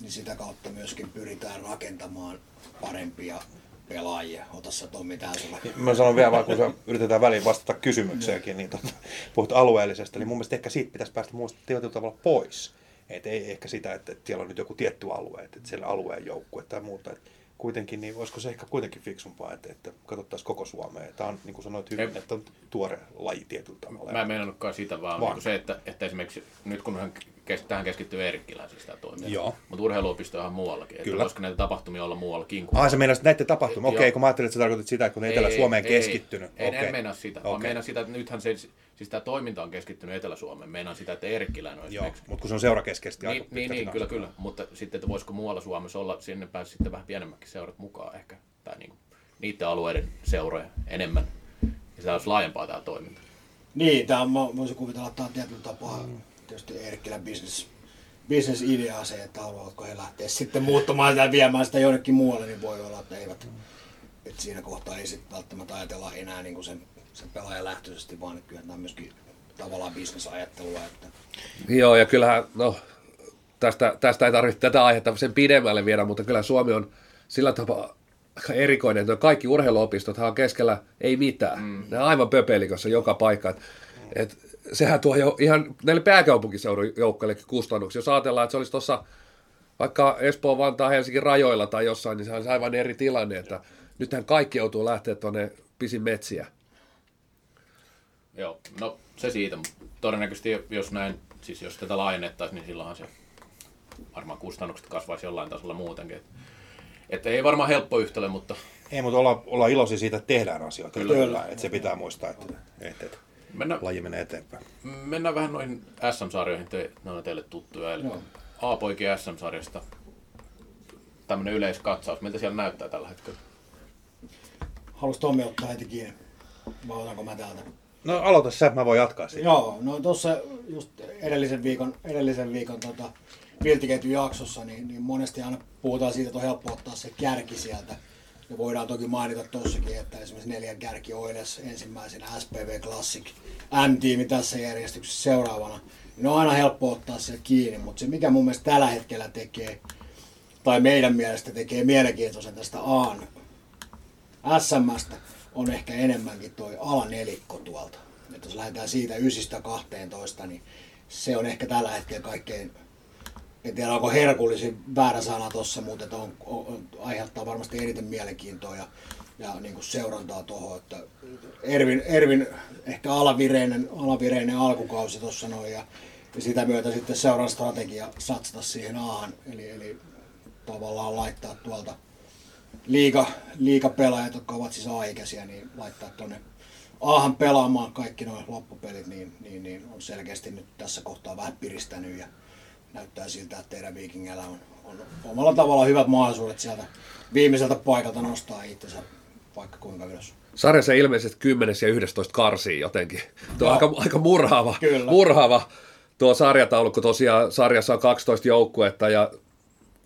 niin sitä kautta myöskin pyritään rakentamaan parempia pelaajia. Ota sä Tommi tää sulle. Mä sanon vielä vaan, kun se yritetään väliin vastata kysymykseenkin, niin tota, puhut alueellisesta, niin mun mielestä ehkä siitä pitäisi päästä muista tietyllä tavalla pois. Et ei ehkä sitä, että, että siellä on nyt joku tietty alue, että, että siellä alueen joukkue tai muuta. Et kuitenkin, niin olisiko se ehkä kuitenkin fiksumpaa, että, että katsottaisiin koko Suomea. Tämä on, niin kuin sanoit hyvin, Ei. että on tuore laji tietyllä tavalla. Mä en meinannutkaan sitä, vaan, Vaan. Niin se, että, että esimerkiksi nyt kun hän tähän keskittyy Eerikkilähän siis tämä toimii. Joo. Mutta urheiluopisto on ihan muuallakin. Että Kyllä. voisiko näitä tapahtumia olla muuallakin kuin Ah, sä meinasit näiden tapahtumia. Okei, okay, kun mä ajattelin, että sä tarkoitit sitä, että kun ne Etelä-Suomeen keskittynyt. Ei, Okei. en, en meinaa sitä, okay. Okei. meinaan sitä, että nythän se, siis tämä toiminta on keskittynyt Etelä-Suomeen. Meinaan sitä, että Eerikkiläinen on Joo, mutta kun se on seurakeskeisesti Niin, aika niin, niin kyllä, kyllä. Mutta sitten, että voisiko muualla Suomessa olla, sinne pääsi sitten vähän pienemmätkin seurat mukaan ehkä. Tai niin, niiden alueiden seuroja enemmän. Ja tämä olisi laajempaa tämä toiminta. Niin, tämä mä voisin kuvitella, että tämä on tietyllä tapaa tietysti Eerikkelän business, business-idea se, että haluavatko he lähteä sitten muuttamaan ja viemään sitä jonnekin muualle, niin voi olla, että eivät. Että siinä kohtaa ei sitten välttämättä ajatella enää niin kuin sen, sen pelaajan lähtöisesti, vaan että kyllä tämä on myöskin tavallaan bisnesajattelua. Että Joo, ja kyllähän, no, tästä, tästä ei tarvitse tätä aihetta sen pidemmälle viedä, mutta kyllä Suomi on sillä tapaa aika erikoinen, että kaikki urheiluopistot on keskellä ei mitään. Mm. Ne on aivan pöpelikossa joka paikka. Et, et, sehän tuo jo ihan näille pääkaupunkiseudun joukkoillekin kustannuksia. Jos ajatellaan, että se olisi tuossa vaikka Espoo, Vantaa, Helsingin rajoilla tai jossain, niin se on aivan eri tilanne, että nythän kaikki joutuu lähteä tuonne pisin metsiä. Joo, no se siitä. mutta Todennäköisesti jos näin, siis jos tätä laajennettaisiin, niin silloinhan se varmaan kustannukset kasvaisi jollain tasolla muutenkin. Et, että ei varmaan helppo yhtälö, mutta Ei, mutta olla, olla iloisia siitä, että tehdään asioita. Kyllä. Kyllä. Että se pitää muistaa, että, että, että mennään, laji menee eteenpäin. mennään vähän noihin SM-sarjoihin, te, ne on teille tuttuja. Eli Joo. A-poikien SM-sarjasta tämmöinen yleiskatsaus. Miltä siellä näyttää tällä hetkellä? halusi Tommi ottaa heti kiinni, vai otanko mä täältä? No aloita sä, mä voin jatkaa siitä. Joo, no tuossa just edellisen viikon, edellisen viikon tota, jaksossa, niin, niin monesti aina puhutaan siitä, että on helppo ottaa se kärki sieltä. Ja voidaan toki mainita tossakin, että esimerkiksi neljän kärki Oilers ensimmäisenä SPV Classic M-tiimi tässä järjestyksessä seuraavana. Niin on aina helppo ottaa se kiinni, mutta se mikä mun mielestä tällä hetkellä tekee, tai meidän mielestä tekee mielenkiintoisen tästä Aan SMstä on ehkä enemmänkin toi alanelikko tuolta. Että jos lähdetään siitä 9-12, niin se on ehkä tällä hetkellä kaikkein, en tiedä onko herkullisin väärä sana tossa, mutta on, on, on, aiheuttaa varmasti eniten mielenkiintoa ja, ja niin kuin seurantaa tuohon, että Ervin, Ervin ehkä alavireinen, alavireinen alkukausi tuossa noin ja, ja sitä myötä sitten seuran strategia satsata siihen aahan, eli, eli tavallaan laittaa tuolta liiga, liigapelaajat, jotka ovat siis A-ikäisiä, niin laittaa tuonne Aahan pelaamaan kaikki nuo loppupelit, niin, niin, niin, on selkeästi nyt tässä kohtaa vähän piristänyt ja näyttää siltä, että teidän viikingeillä on, on omalla tavalla hyvät mahdollisuudet sieltä viimeiseltä paikalta nostaa itsensä vaikka kuinka ylös. Sarjassa ilmeisesti 10 ja 11 karsii jotenkin. Tuo on Joo. aika, aika murhaava, Kyllä. murhaava tuo sarjataulukko. Tosiaan sarjassa on 12 joukkuetta ja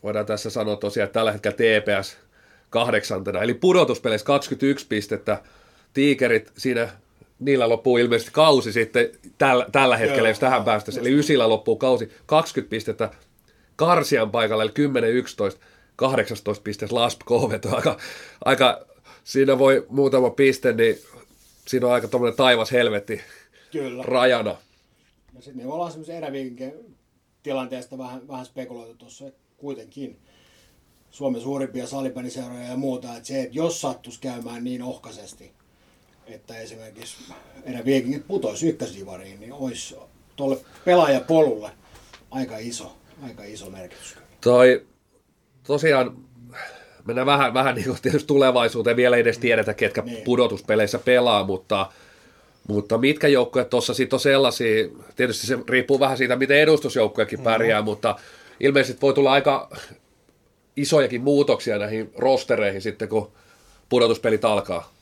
voidaan tässä sanoa tosiaan, että tällä hetkellä TPS kahdeksantena. Eli pudotuspeleissä 21 pistettä. Tiikerit siinä, niillä loppuu ilmeisesti kausi sitten tällä, tällä hetkellä, Joo. jos tähän päästäisiin. Eli ysillä loppuu kausi 20 pistettä. Karsian paikalla, eli 10-11, 18 pistettä Lasp KV. Aika, aika, siinä voi muutama piste, niin siinä on aika tuommoinen taivas helvetti Kyllä. rajana. Ja sitten me ollaan semmoisen eräviikin tilanteesta vähän, vähän spekuloitu tuossa, että kuitenkin Suomen suurimpia salibändiseuroja ja muuta, että se, että jos sattuisi käymään niin ohkaisesti, että esimerkiksi meidän viikingit putoisi ykkösivariin, niin olisi tuolle pelaajapolulle aika iso, aika iso merkitys. Toi, tosiaan mennään vähän, vähän niin kuin tietysti tulevaisuuteen, vielä ei edes tiedetä, ketkä niin. pudotuspeleissä pelaa, mutta, mutta mitkä joukkueet tuossa sitten on sellaisia, tietysti se riippuu vähän siitä, miten edustusjoukkuekin pärjää, mm. mutta ilmeisesti voi tulla aika isojakin muutoksia näihin rostereihin sitten, kun pudotuspelit alkaa.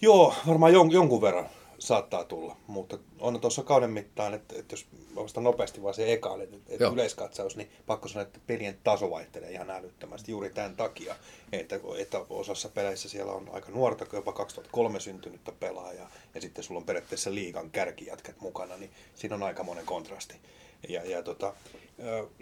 Joo, varmaan jon, jonkun verran saattaa tulla, mutta on tuossa kauden mittaan, että, että jos vasta nopeasti vaan se eka, että, että yleiskatsaus, niin pakko sanoa, että pelien taso vaihtelee ihan älyttömästi juuri tämän takia, että, että osassa peleissä siellä on aika nuorta, jopa 2003 syntynyttä pelaajaa, ja sitten sulla on periaatteessa liigan kärkijätkät mukana, niin siinä on aika monen kontrasti. Ja, ja tota,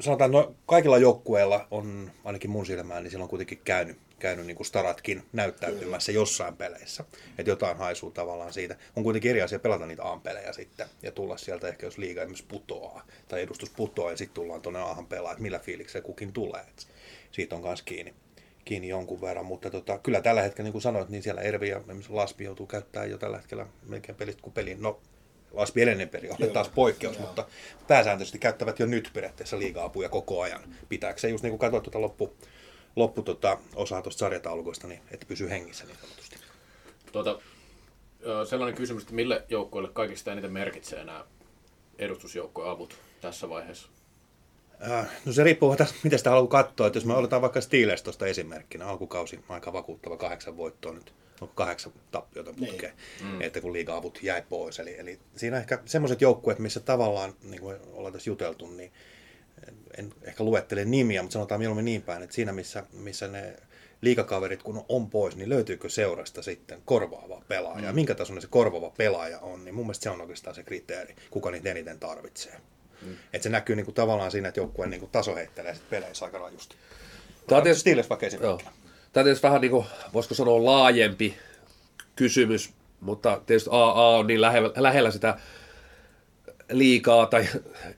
sanotaan, no, kaikilla joukkueilla on, ainakin mun silmään, niin siellä on kuitenkin käynyt käynyt niin kuin staratkin näyttäytymässä jossain peleissä. Että jotain haisuu tavallaan siitä. On kuitenkin eri asia pelata niitä A-pelejä sitten ja tulla sieltä ehkä jos liiga esimerkiksi putoaa tai edustus putoaa ja sitten tullaan tuonne Aahan pelaa, että millä fiiliksellä kukin tulee. Et siitä on myös kiinni, kiinni jonkun verran, mutta tota, kyllä tällä hetkellä, niin kuin sanoit, niin siellä Ervi ja Laspi joutuu käyttämään jo tällä hetkellä melkein pelit kuin pelin. No, Laspi edellinen peli on taas poikkeus, Joo. mutta pääsääntöisesti käyttävät jo nyt periaatteessa liiga-apuja koko ajan. Pitääkö se just niin kuin katsoa tuota loppu, loppu tota, osaa tuosta sarjataulukosta, niin että pysyy hengissä niin sanotusti. Tuota, sellainen kysymys, että mille joukkoille kaikista eniten merkitsee nämä edustusjoukkoavut tässä vaiheessa? No se riippuu tästä, miten sitä haluaa katsoa. Että jos me otetaan vaikka Steelers tuosta esimerkkinä, alkukausi aika vakuuttava kahdeksan voittoa nyt, onko kahdeksan tappiota niin. putkeen, mm. että kun liiga-avut jäi pois. Eli, eli siinä ehkä semmoiset joukkueet, missä tavallaan, niin kuin ollaan tässä juteltu, niin en ehkä luettele nimiä, mutta sanotaan mieluummin niin päin, että siinä missä, missä ne liikakaverit kun on pois, niin löytyykö seurasta sitten korvaava pelaaja? Mm. Minkä tasoinen se korvaava pelaaja on, niin mun mielestä se on oikeastaan se kriteeri, kuka niitä eniten tarvitsee. Mm. Että se näkyy niinku tavallaan siinä, että joukkueen niinku taso heittelee sit peleissä aika rajusti. Tämä on tietysti, Steelers vaikka esimerkkinä. Tämä on tietysti vähän niin kuin, voisiko sanoa laajempi kysymys, mutta tietysti AA on niin lähellä, lähellä sitä liikaa tai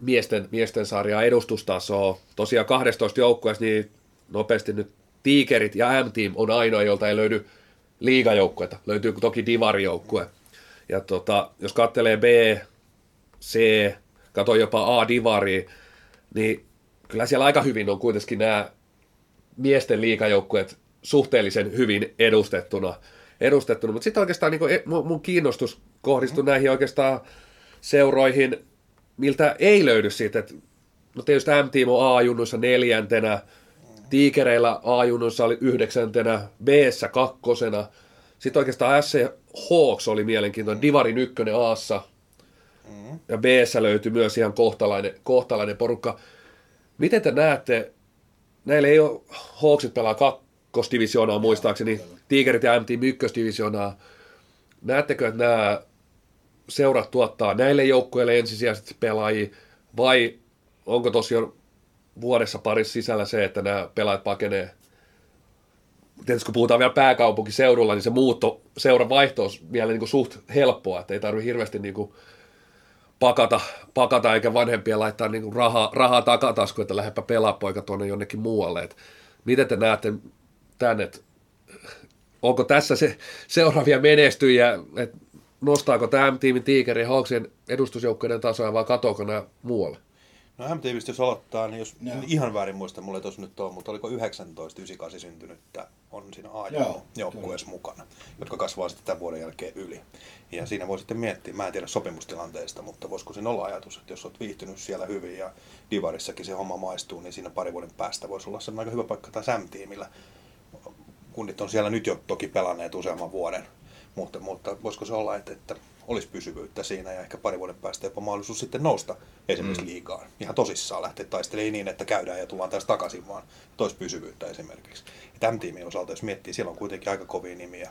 miesten, miesten sarjaa edustustasoa. Tosiaan 12 joukkueessa niin nopeasti nyt Tiikerit ja M-Team on ainoa, jolta ei löydy liigajoukkuetta. Löytyy toki divarijoukkue. Ja tota, jos katselee B, C, kato jopa A-divari, niin kyllä siellä aika hyvin on kuitenkin nämä miesten liigajoukkueet suhteellisen hyvin edustettuna. edustettuna. Mutta sitten oikeastaan niin mun kiinnostus kohdistui näihin oikeastaan seuroihin, miltä ei löydy siitä, että no tietysti M-Team on A-junnuissa neljäntenä, Tiikereillä A-junnuissa oli yhdeksäntenä, b kakkosena, sitten oikeastaan SC Hawks oli mielenkiintoinen, Divarin ykkönen Aassa, ja b löytyi myös ihan kohtalainen, kohtalainen porukka. Miten te näette, näillä ei ole, Hawksit pelaa kakkosdivisioonaa muistaakseni, Tigerit ja MT ykkösdivisioonaa. Näettekö, että nämä seurat tuottaa näille joukkueille ensisijaisesti pelaajia, vai onko tosiaan vuodessa parissa sisällä se, että nämä pelaajat pakenee tietysti kun puhutaan vielä pääkaupunkiseudulla, niin se muutto, seuran vaihto on vielä niin kuin suht helppoa, että ei tarvitse hirveästi niin kuin pakata, pakata eikä vanhempia laittaa niin rahaa, rahaa takataskuun, että lähdepä pelaa poika tuonne jonnekin muualle. Et miten te näette tämän, että onko tässä se seuraavia menestyjiä, että nostaako tämä M-tiimin Tigerin ja Hawksien edustusjoukkojen tasoa vai katoako nämä muualle? No M-tiivistä jos aloittaa, niin jos no. ihan väärin muista, mulla ei tuossa nyt ole, mutta oliko 19 98 syntynyttä on siinä a joukkueessa mukana, jotka kasvaa sitten tämän vuoden jälkeen yli. Ja siinä voi sitten miettiä, mä en tiedä sopimustilanteesta, mutta voisiko siinä olla ajatus, että jos olet viihtynyt siellä hyvin ja Divarissakin se homma maistuu, niin siinä pari vuoden päästä voisi olla sellainen aika hyvä paikka taas M-tiimillä. Kunnit on siellä nyt jo toki pelanneet useamman vuoden, mutta, mutta voisiko se olla, että, että olisi pysyvyyttä siinä ja ehkä pari vuoden päästä jopa mahdollisuus sitten nousta esimerkiksi mm. liikaa. Ihan tosissaan lähteä taistelemaan niin, että käydään ja tullaan taas takaisin, vaan tois pysyvyyttä esimerkiksi. Ja M-tiimin osalta, jos miettii, siellä on kuitenkin aika kovia nimiä,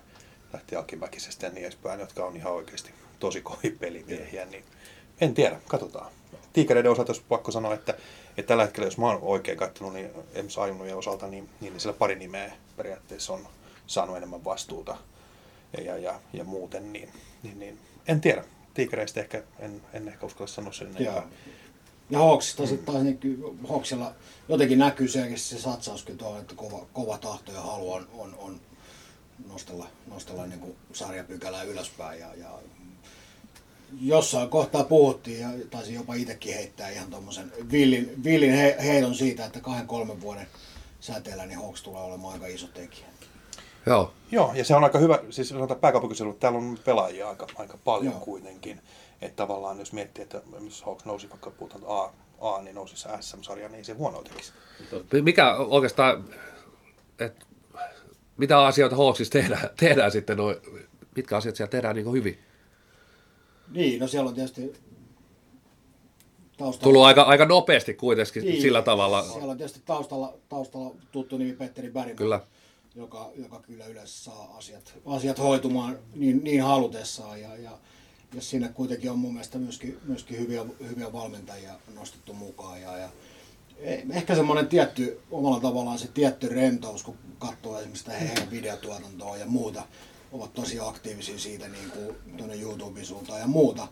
lähti Aki Mäkisestä ja niin edespäin, jotka on ihan oikeasti tosi kovia pelimiehiä, niin en tiedä, katsotaan. Tiikereiden osalta, jos pakko sanoa, että, että tällä hetkellä, jos mä oon oikein katsonut, niin Ems Ajunnujen osalta, niin, niin, niin siellä pari nimeä periaatteessa on saanut enemmän vastuuta ja, ja, ja, ja muuten, niin, niin, niin en tiedä. Tiikereistä ehkä en, en ehkä uskalla sanoa sen enempää. Ja Hawksista sitten taas niin Hawksilla jotenkin näkyy selkeästi se satsaus kyllä tuohon, että kova, kova tahto ja halu on, on, on nostella, nostella niin kuin sarjapykälää ylöspäin. Ja, ja jossain kohtaa puhuttiin ja taisin jopa itsekin heittää ihan tuommoisen villin, villin he, heilon siitä, että kahden kolmen vuoden säteellä niin Hawks tulee olemaan aika iso tekijä. Joo. Joo, ja se on aika hyvä, siis sanotaan pääkaupunkiseudulla, täällä on pelaajia aika, aika paljon Joo. kuitenkin. Että tavallaan jos miettii, että jos Hawks nousi vaikka puhutaan A, A niin nousi se SM-sarja, niin ei se huono tekisi. Mikä oikeastaan, et, mitä asioita Hawksissa tehdään, tehdään sitten, noin, mitkä asiat siellä tehdään niin hyvin? Niin, no siellä on tietysti taustalla... Tullut aika, aika nopeasti kuitenkin Niin, sillä tavalla. Siellä on tietysti taustalla, taustalla tuttu nimi Petteri Bergman, Kyllä. Joka, joka kyllä yleensä saa asiat, asiat hoitumaan niin, niin halutessaan. Ja, ja, ja siinä kuitenkin on mun mielestä myöskin, myöskin hyviä, hyviä valmentajia nostettu mukaan. Ja, ja eh- ehkä semmoinen tietty, omalla tavallaan se tietty rentous, kun katsoo esimerkiksi heidän videotuotantoa ja muuta, ovat tosi aktiivisia siitä niin kuin tuonne YouTuben suuntaan ja muuta,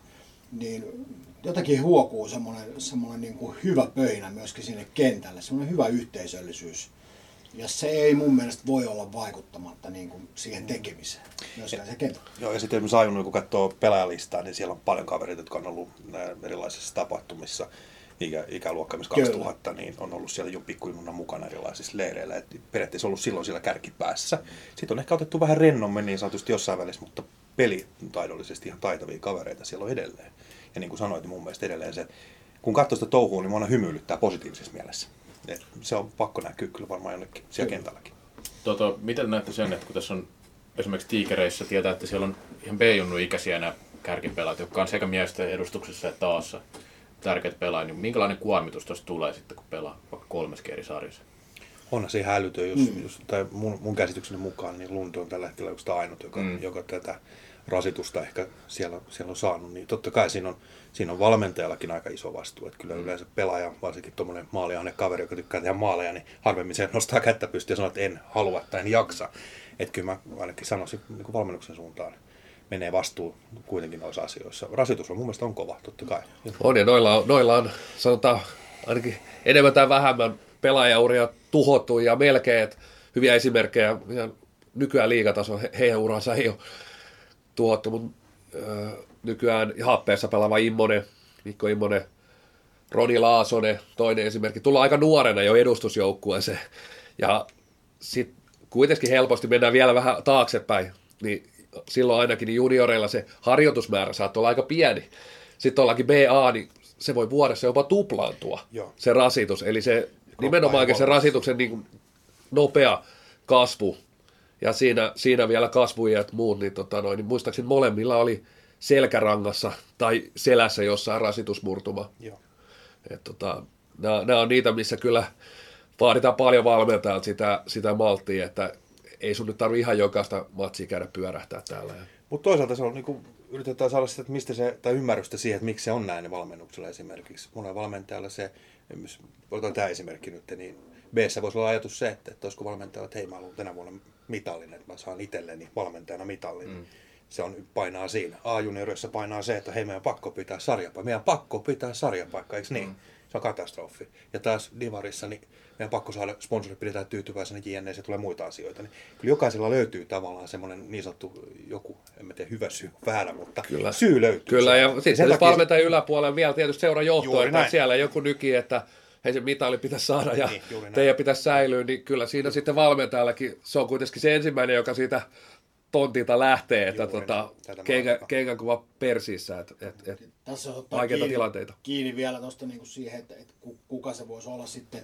niin jotenkin huokuu semmoinen, semmoinen niin kuin hyvä pöhinä myöskin sinne kentälle, semmoinen hyvä yhteisöllisyys. Ja se ei mun mielestä voi olla vaikuttamatta niin kuin siihen tekemiseen, myöskään se kentällä. Joo, ja sitten esimerkiksi Ajunut, kun katsoo pelaajalistaa, niin siellä on paljon kavereita, jotka on ollut nää erilaisissa tapahtumissa, ikä, ikäluokka myös Kyllä. 2000, niin on ollut siellä jo pikkujununa mukana erilaisissa leireillä. Et periaatteessa ollut silloin siellä kärkipäässä. Sitten on ehkä otettu vähän rennommin niin sanotusti jossain välissä, mutta pelitaidollisesti ihan taitavia kavereita siellä on edelleen. Ja niin kuin sanoit, niin mun mielestä edelleen se, kun katsoo sitä touhua, niin mua aina hymyilyttää positiivisessa mielessä. Et se on pakko näkyä kyllä varmaan jonnekin siellä Kyllä. kentälläkin. Tota, miten näette sen, että kun tässä on esimerkiksi tiikereissä tietää, että siellä on ihan B-junnu ikäisiä nämä kärkipelaajat, jotka on sekä miesten edustuksessa että taassa tärkeät pelaajat, niin minkälainen kuormitus tuosta tulee sitten, kun pelaa vaikka kolmessa eri sarjassa? Onhan se ihan älytön, jos, mm. jos tai mun, mun käsitykseni mukaan, niin Lunto on tällä hetkellä yksi ainut, joka, mm. joka tätä rasitusta ehkä siellä, siellä on saanut, niin totta kai siinä on, siinä on valmentajallakin aika iso vastuu. Että kyllä yleensä pelaaja, varsinkin tuommoinen maaliahne kaveri, joka tykkää tehdä maaleja, niin harvemmin se nostaa kättä pystyyn ja sanoo, että en halua tai en jaksa. Että kyllä mä ainakin sanoisin niin kuin valmennuksen suuntaan menee vastuu kuitenkin noissa asioissa. Rasitus on mun mielestä on kova, totta kai. On ja noilla on, noilla on sanotaan ainakin enemmän tai vähemmän pelaajauria tuhottu ja melkein, että hyviä esimerkkejä ihan nykyään liigatason he, heidän uransa ei ole tuhottu, mutta äh, nykyään happeessa pelaava Immonen, Mikko Immonen, Roni Laasonen, toinen esimerkki, tulla aika nuorena jo edustusjoukkueeseen ja sitten kuitenkin helposti mennään vielä vähän taaksepäin, niin silloin ainakin niin junioreilla se harjoitusmäärä saattaa olla aika pieni. Sitten ollaankin BA, niin se voi vuodessa jopa tuplaantua, Joo. se rasitus. Eli se nimenomaan se rasituksen niin kuin nopea kasvu ja siinä, siinä vielä kasvuiät muut, niin, tota noin, niin muistaakseni molemmilla oli selkärangassa tai selässä jossain rasitusmurtuma. Joo. Et tota, nämä, nämä on niitä, missä kyllä vaaditaan paljon valmentajalta sitä, sitä malttia, että ei sun nyt tarvitse ihan jokaista matsia käydä pyörähtää täällä. Mutta toisaalta se on niin kuin, yritetään saada sitä, että mistä se, tai ymmärrystä siihen, että miksi se on näin valmennuksella esimerkiksi. Monella valmentajalla se, otan tämä esimerkki nyt, niin b voisi olla ajatus se, että, että olisiko valmentajalla, että hei mä haluan tänä vuonna mitallin, että mä saan itselleni valmentajana mitallin. Mm. Se on, painaa siinä. A-juniorissa painaa se, että hei meidän on pakko pitää sarjapaikka. Meidän on pakko pitää sarjapaikka, eikö niin? Mm. Se on katastrofi. Ja taas Divarissa, niin meidän on pakko saada sponsorit pidetään tyytyväisenä JNE, se tulee muita asioita. Niin kyllä jokaisella löytyy tavallaan semmoinen niin sanottu joku, en mä tiedä hyvä syy, väärä, mutta Kyllä. syy löytyy. Kyllä, ja sen sitten takia- takia... valmentajan yläpuolella vielä tietysti seuran johto, Juuri että näin. siellä joku nyki, että hei se mitali pitäisi saada ja Niin, juuri teidän pitäisi säilyä, niin kyllä siinä sitten valmentajallakin, se on kuitenkin se ensimmäinen, joka siitä tontilta lähtee, että Juuri tota, kengän kuva persiissä, että et, et, Tässä on ottaa Vaikeita kiinni, tilanteita. kiinni vielä tuosta niinku siihen, että, että ku- kuka se voisi olla sitten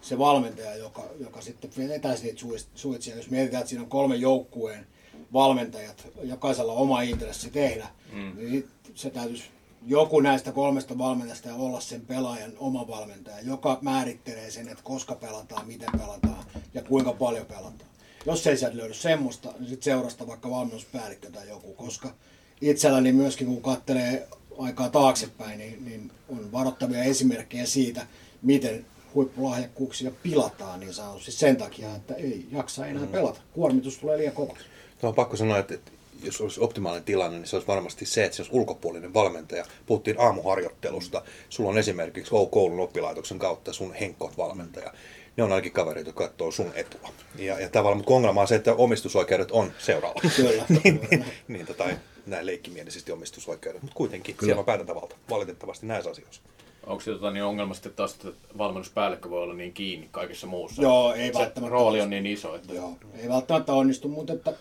se valmentaja, joka, joka sitten vetäisi niitä suitsia. Jos mietitään, että siinä on kolme joukkueen valmentajat, jokaisella oma intressi tehdä, mm. niin se täytyisi joku näistä kolmesta valmentajasta olla sen pelaajan oma valmentaja, joka määrittelee sen, että koska pelataan, miten pelataan ja kuinka paljon pelataan. Jos ei sieltä löydy semmoista, niin sitten seurasta vaikka valmennuspäällikkö tai joku, koska itselläni myöskin kun katselee aikaa taaksepäin, niin, niin on varoittavia esimerkkejä siitä, miten huippulahjakkuuksia pilataan niin sanotusti sen takia, että ei jaksa enää pelata. Kuormitus tulee liian kova. Tuo on pakko sanoa, että, että jos olisi optimaalinen tilanne, niin se olisi varmasti se, että se olisi ulkopuolinen valmentaja. Puhuttiin aamuharjoittelusta. Sulla on esimerkiksi koulun oppilaitoksen kautta sun henkot valmentaja. Ne on ainakin kavereita, jotka katsoo sun etua. Ja, ja tavallaan, mutta ongelma on se, että omistusoikeudet on seuraava. Kyllä. niin, niin, niin, tota, näin leikkimielisesti omistusoikeudet. Mutta kuitenkin Kyllä. siellä on päätäntävalta valitettavasti näissä asioissa. Onko se tota, niin ongelma sitten taas, että valmennuspäällikkö voi olla niin kiinni kaikessa muussa? Joo, ei se välttämättä rooli on niin iso, että Joo, ei välttämättä onnistu, mutta että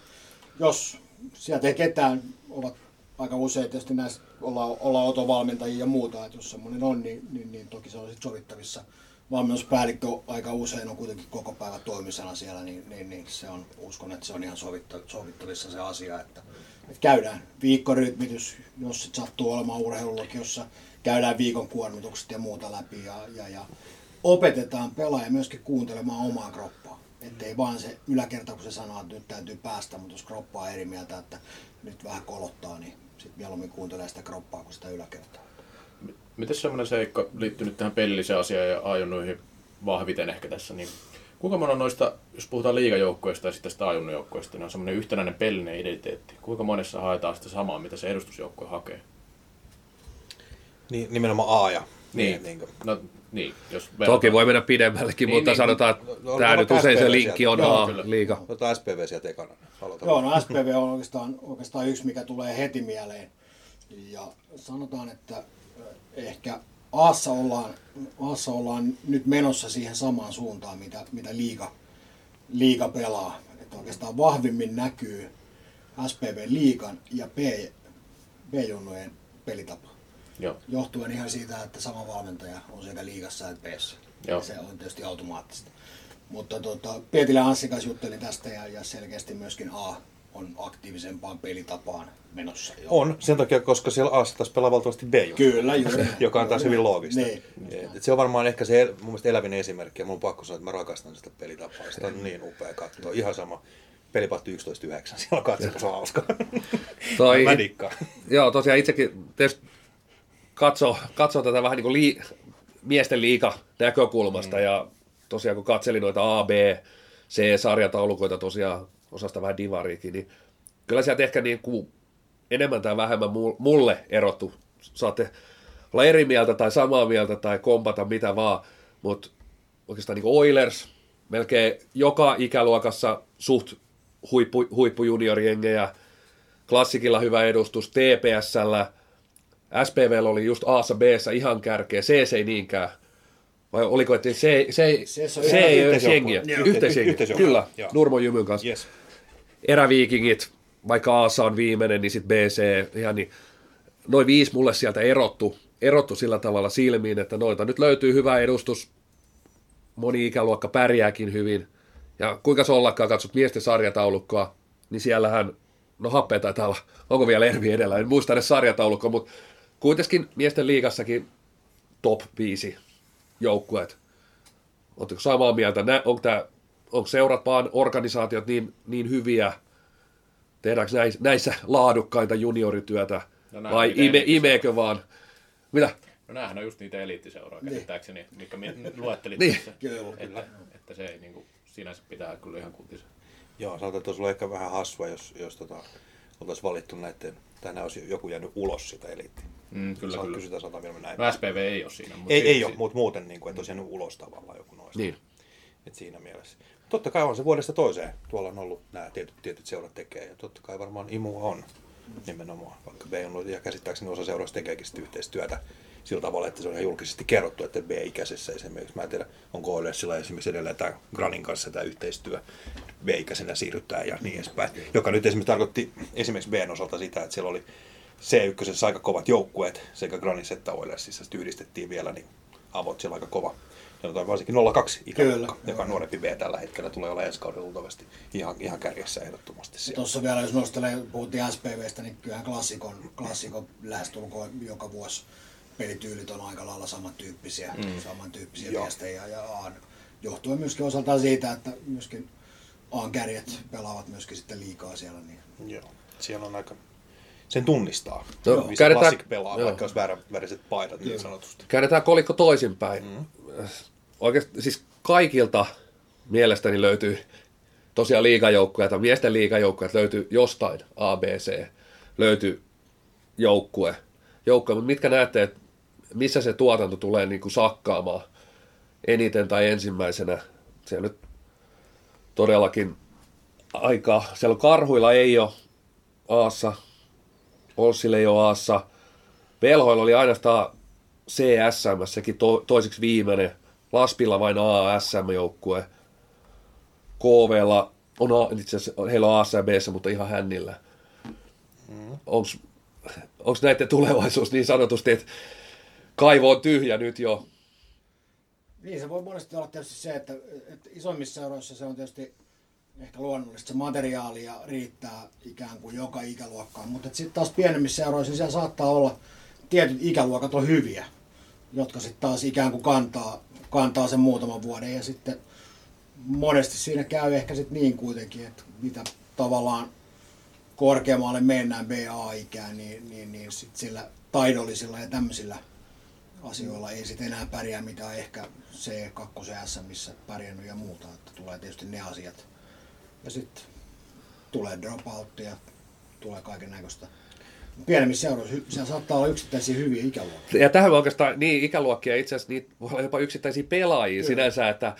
jos sieltä ei ketään, ovat aika usein tietysti näissä ollaan, ollaan otovalmentajia ja muuta, että jos semmoinen on, niin, niin, niin toki se on sovittavissa. Valmennuspäällikkö aika usein on kuitenkin koko päivä toimisena siellä, niin, niin, niin se on, uskon, että se on ihan sovitta- sovittavissa se asia, että, että käydään viikkorytmitys, jos sit sattuu olemaan urheilulukiossa, käydään viikon kuormitukset ja muuta läpi ja, ja, ja opetetaan pelaaja myöskin kuuntelemaan omaa kroppaa. Että ei vaan se yläkerta, kun se sanoo, että nyt täytyy päästä, mutta jos kroppa on eri mieltä, että nyt vähän kolottaa, niin sitten mieluummin kuuntelee sitä kroppaa kuin sitä yläkertaa. Miten semmoinen seikka liittyy nyt tähän pelilliseen asiaan ja ajunnuihin vahviten ehkä tässä, niin kuinka monen noista, jos puhutaan liigajoukkoista ja sitten sitä ajunnujoukkoista, niin on semmoinen yhtenäinen pelillinen identiteetti. Kuinka monessa haetaan sitä samaa, mitä se edustusjoukkue hakee? Niin, nimenomaan A ja Niin, niin, kuin. no niin, jos Toki voi mennä pidemmällekin, Niin, mutta niin, sanotaan, että no, tämä no, nyt usein se SPV linkki on Joo, A liiga. Otetaan SPV sieltä ekana. Joo, no SPV on oikeastaan, oikeastaan yksi, mikä tulee heti mieleen. Ja sanotaan, että ehkä Aassa ollaan, Aassa ollaan nyt menossa siihen samaan suuntaan, mitä, mitä liiga, liiga pelaa. Että oikeastaan vahvimmin näkyy SPV-liigan ja B, B-junnojen pelitapa. Joo, Johtuen ihan siitä, että sama valmentaja on sekä liigassa että. Joo. Se on tietysti automaattista. Mutta tota, Pietilä Anssi kanssa juttelin tästä ja, ja selkeästi myöskin A on aktiivisempaan pelitapaan menossa. Jo. On, sen takia, koska siellä A taas pelaa valtavasti B Kyllä, juuri joka on taas hyvin loogista. Niin. Et- et se on varmaan ehkä se mun mielestä elävin esimerkki, ja mun on pakko sanoa, että mä rakastan sitä pelitapaa. Sitä on niin upea katsoa. Ihan sama. Pelipatti 11.9, siellä se on hauska. Toi, Mä dikkaan. joo, tosiaan itsekin tietysti katso, katso tätä vähän niin kuin lii, miesten liiga näkökulmasta mm. ja tosiaan kun katselin noita A, B, C-sarjataulukoita tosiaan osasta vähän divariikin, niin kyllä sieltä ehkä niin kuin enemmän tai vähemmän mu- mulle erottu. Saatte olla eri mieltä tai samaa mieltä tai kompata mitä vaan, mutta oikeastaan niin kuin Oilers, melkein joka ikäluokassa suht huippu, huippujuniorjengejä, klassikilla hyvä edustus, TPSllä, SPVllä oli just A B ihan kärkeä, C ei niinkään. Vai oliko, että se, se, se, se ihan ei ole jengiä. Yhteisjengiä, kyllä, joo. Nurmo Jymyn kanssa. Yes. Eräviikingit, vaikka A on viimeinen, niin sitten BC, ihan niin, noin viisi mulle sieltä erottu, erottu sillä tavalla silmiin, että noita nyt löytyy hyvä edustus, moni ikäluokka pärjääkin hyvin, ja kuinka se ollakaan, katsot miesten sarjataulukkoa, niin siellähän, no happea taitaa olla, onko vielä Ervi edellä, en muista edes sarjataulukkoa, mutta kuitenkin miesten liigassakin top 5 joukkueet. Oletteko samaa mieltä? Nä, onko, tää, onko seurat vaan organisaatiot niin, niin hyviä, tehdäänkö näissä, laadukkaita juniorityötä, No näin vai ime, imeekö vaan? Mitä? no näähän on just niitä eliittiseuroja käsittääkseni, mitkä mi- luettelit Niin. tässä. Kyllä, että, että se ei niin kuin, sinänsä pitää kyllä ihan kutisa. Joo, sanotaan, että olisi ollut ehkä vähän hassua, jos, jos tota, oltaisiin valittu näiden, tai olisi joku jäänyt ulos sitä eliittiä. Mm, kyllä, Saa kyllä. vielä näin. No SPV ei ole siinä. Mutta Ei, ei ole, mutta muuten, niin kuin, että olisi jäänyt ulos tavallaan joku noista. Niin. Et siinä mielessä. Totta kai on se vuodesta toiseen. Tuolla on ollut nämä tietyt, tietyt seurat tekee. Ja totta kai varmaan imua on nimenomaan. Vaikka B on ollut, ja käsittääkseni osa seuroista tekeekin yhteistyötä sillä tavalla, että se on ihan julkisesti kerrottu, että B-ikäisessä esimerkiksi, mä en tiedä, onko Oilersilla esimerkiksi edelleen tämä Granin kanssa tämä yhteistyö, B-ikäisenä siirrytään ja niin edespäin. Joka nyt esimerkiksi tarkoitti esimerkiksi Bn osalta sitä, että siellä oli C1 aika kovat joukkueet sekä Granissa että Oilersissa, sitten yhdistettiin vielä, niin avot siellä aika kova. Sanotaan varsinkin 02 ikäluokka, joka on nuorempi B tällä hetkellä, tulee olla ensi kaudella luultavasti ihan, ihan kärjessä ehdottomasti siellä. Tuossa vielä, jos nostelee, puhuttiin SPVstä, niin kyllähän klassikon, klassikon lähestulkoon joka vuosi pelityylit on aika lailla samantyyppisiä, mm. samantyyppisiä Joo. viestejä ja Aan, johtuen myöskin osaltaan siitä, että myöskin Aan kärjet pelaavat myöskin sitten liikaa siellä. Niin. Joo, siellä on aika... Sen tunnistaa. No, Classic pelaa, joo. vaikka olisi väärä, väriset paidat niin sanotusti. Käännetään kolikko toisinpäin. Mm. Oikeasti siis kaikilta mielestäni löytyy tosiaan liigajoukkueet, tai miesten liigajoukkueet löytyy jostain ABC, löytyy joukkue, joukkue, mutta mitkä näette, että missä se tuotanto tulee niin kuin sakkaamaan eniten tai ensimmäisenä? Se nyt todellakin aika, siellä karhuilla ei ole Aassa, Olssille ei ole Aassa, Velhoilla oli ainoastaan CSM, sekin to, toiseksi viimeinen, Laspilla vain ASM-joukkue, KVlla on itse asiassa, heillä on ASM, mutta ihan hännillä. Mm. Onko näiden tulevaisuus niin sanotusti, että kaivo on tyhjä nyt jo? Niin, se voi monesti olla tietysti se, että, että isommissa seuroissa se on tietysti ehkä luonnollista, se materiaalia riittää ikään kuin joka ikäluokkaan, mutta sitten taas pienemmissä seuroissa siellä saattaa olla tietyt ikäluokat on hyviä, jotka sitten taas ikään kuin kantaa, kantaa sen muutaman vuoden. Ja sitten monesti siinä käy ehkä sitten niin kuitenkin, että mitä tavallaan korkeammalle mennään BA-ikään, niin, niin, niin sit sillä taidollisilla ja tämmöisillä asioilla ei sitten enää pärjää, mitä ehkä C2 S, missä pärjännyt ja muuta, että tulee tietysti ne asiat. Ja sitten tulee dropouttia, tulee kaiken näköistä. Pienemmissä seuroissa siellä saattaa olla yksittäisiä hyviä ikäluokkia. Ja tähän oikeastaan niin ikäluokkia, itse asiassa niitä voi olla jopa yksittäisiä pelaajia Kyllä. sinänsä, että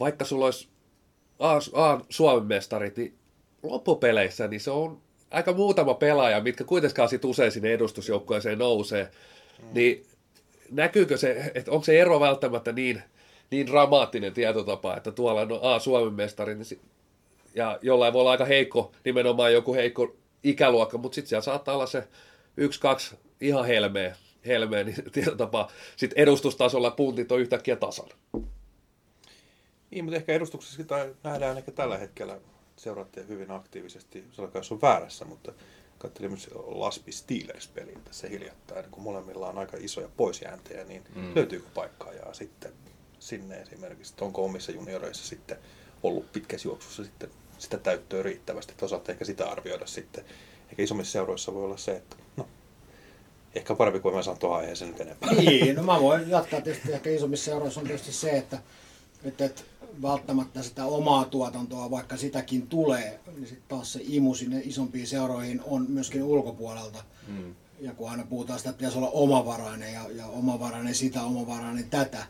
vaikka sulla olisi A, A Suomen mestarit, niin loppupeleissä niin se on aika muutama pelaaja, mitkä kuitenkaan sit usein sinne edustusjoukkueeseen nousee. Mm. Niin näkyykö se, että onko se ero välttämättä niin, niin dramaattinen tietotapa, että tuolla on A Suomen mestari, niin ja jollain voi olla aika heikko, nimenomaan joku heikko ikäluokka, mutta sitten siellä saattaa olla se yksi, kaksi ihan helmeä, helmeä niin tietotapa. Sitten edustustasolla puntit on yhtäkkiä tasan. Niin, mutta ehkä edustuksessa tai nähdään ehkä tällä hetkellä seuraatte hyvin aktiivisesti, jos on väärässä, mutta katselin myös Laspi Steelers-peliä tässä hiljattain, kun molemmilla on aika isoja poisjääntejä, niin mm. löytyykö paikkaa ja sitten sinne esimerkiksi, onko omissa junioreissa sitten ollut pitkässä juoksussa sitten sitä täyttöä riittävästi, että osaatte ehkä sitä arvioida sitten. Ehkä isommissa seuroissa voi olla se, että no, ehkä parempi kuin mä saan tuohon aiheeseen nyt enempää. Niin, no mä voin jatkaa tietysti ehkä isommissa seuroissa on tietysti se, että, että, että välttämättä sitä omaa tuotantoa, vaikka sitäkin tulee, niin sitten taas se imu sinne isompiin seuroihin on myöskin ulkopuolelta. Mm. Ja kun aina puhutaan sitä, että pitäisi olla omavarainen ja, ja omavarainen sitä, omavarainen tätä.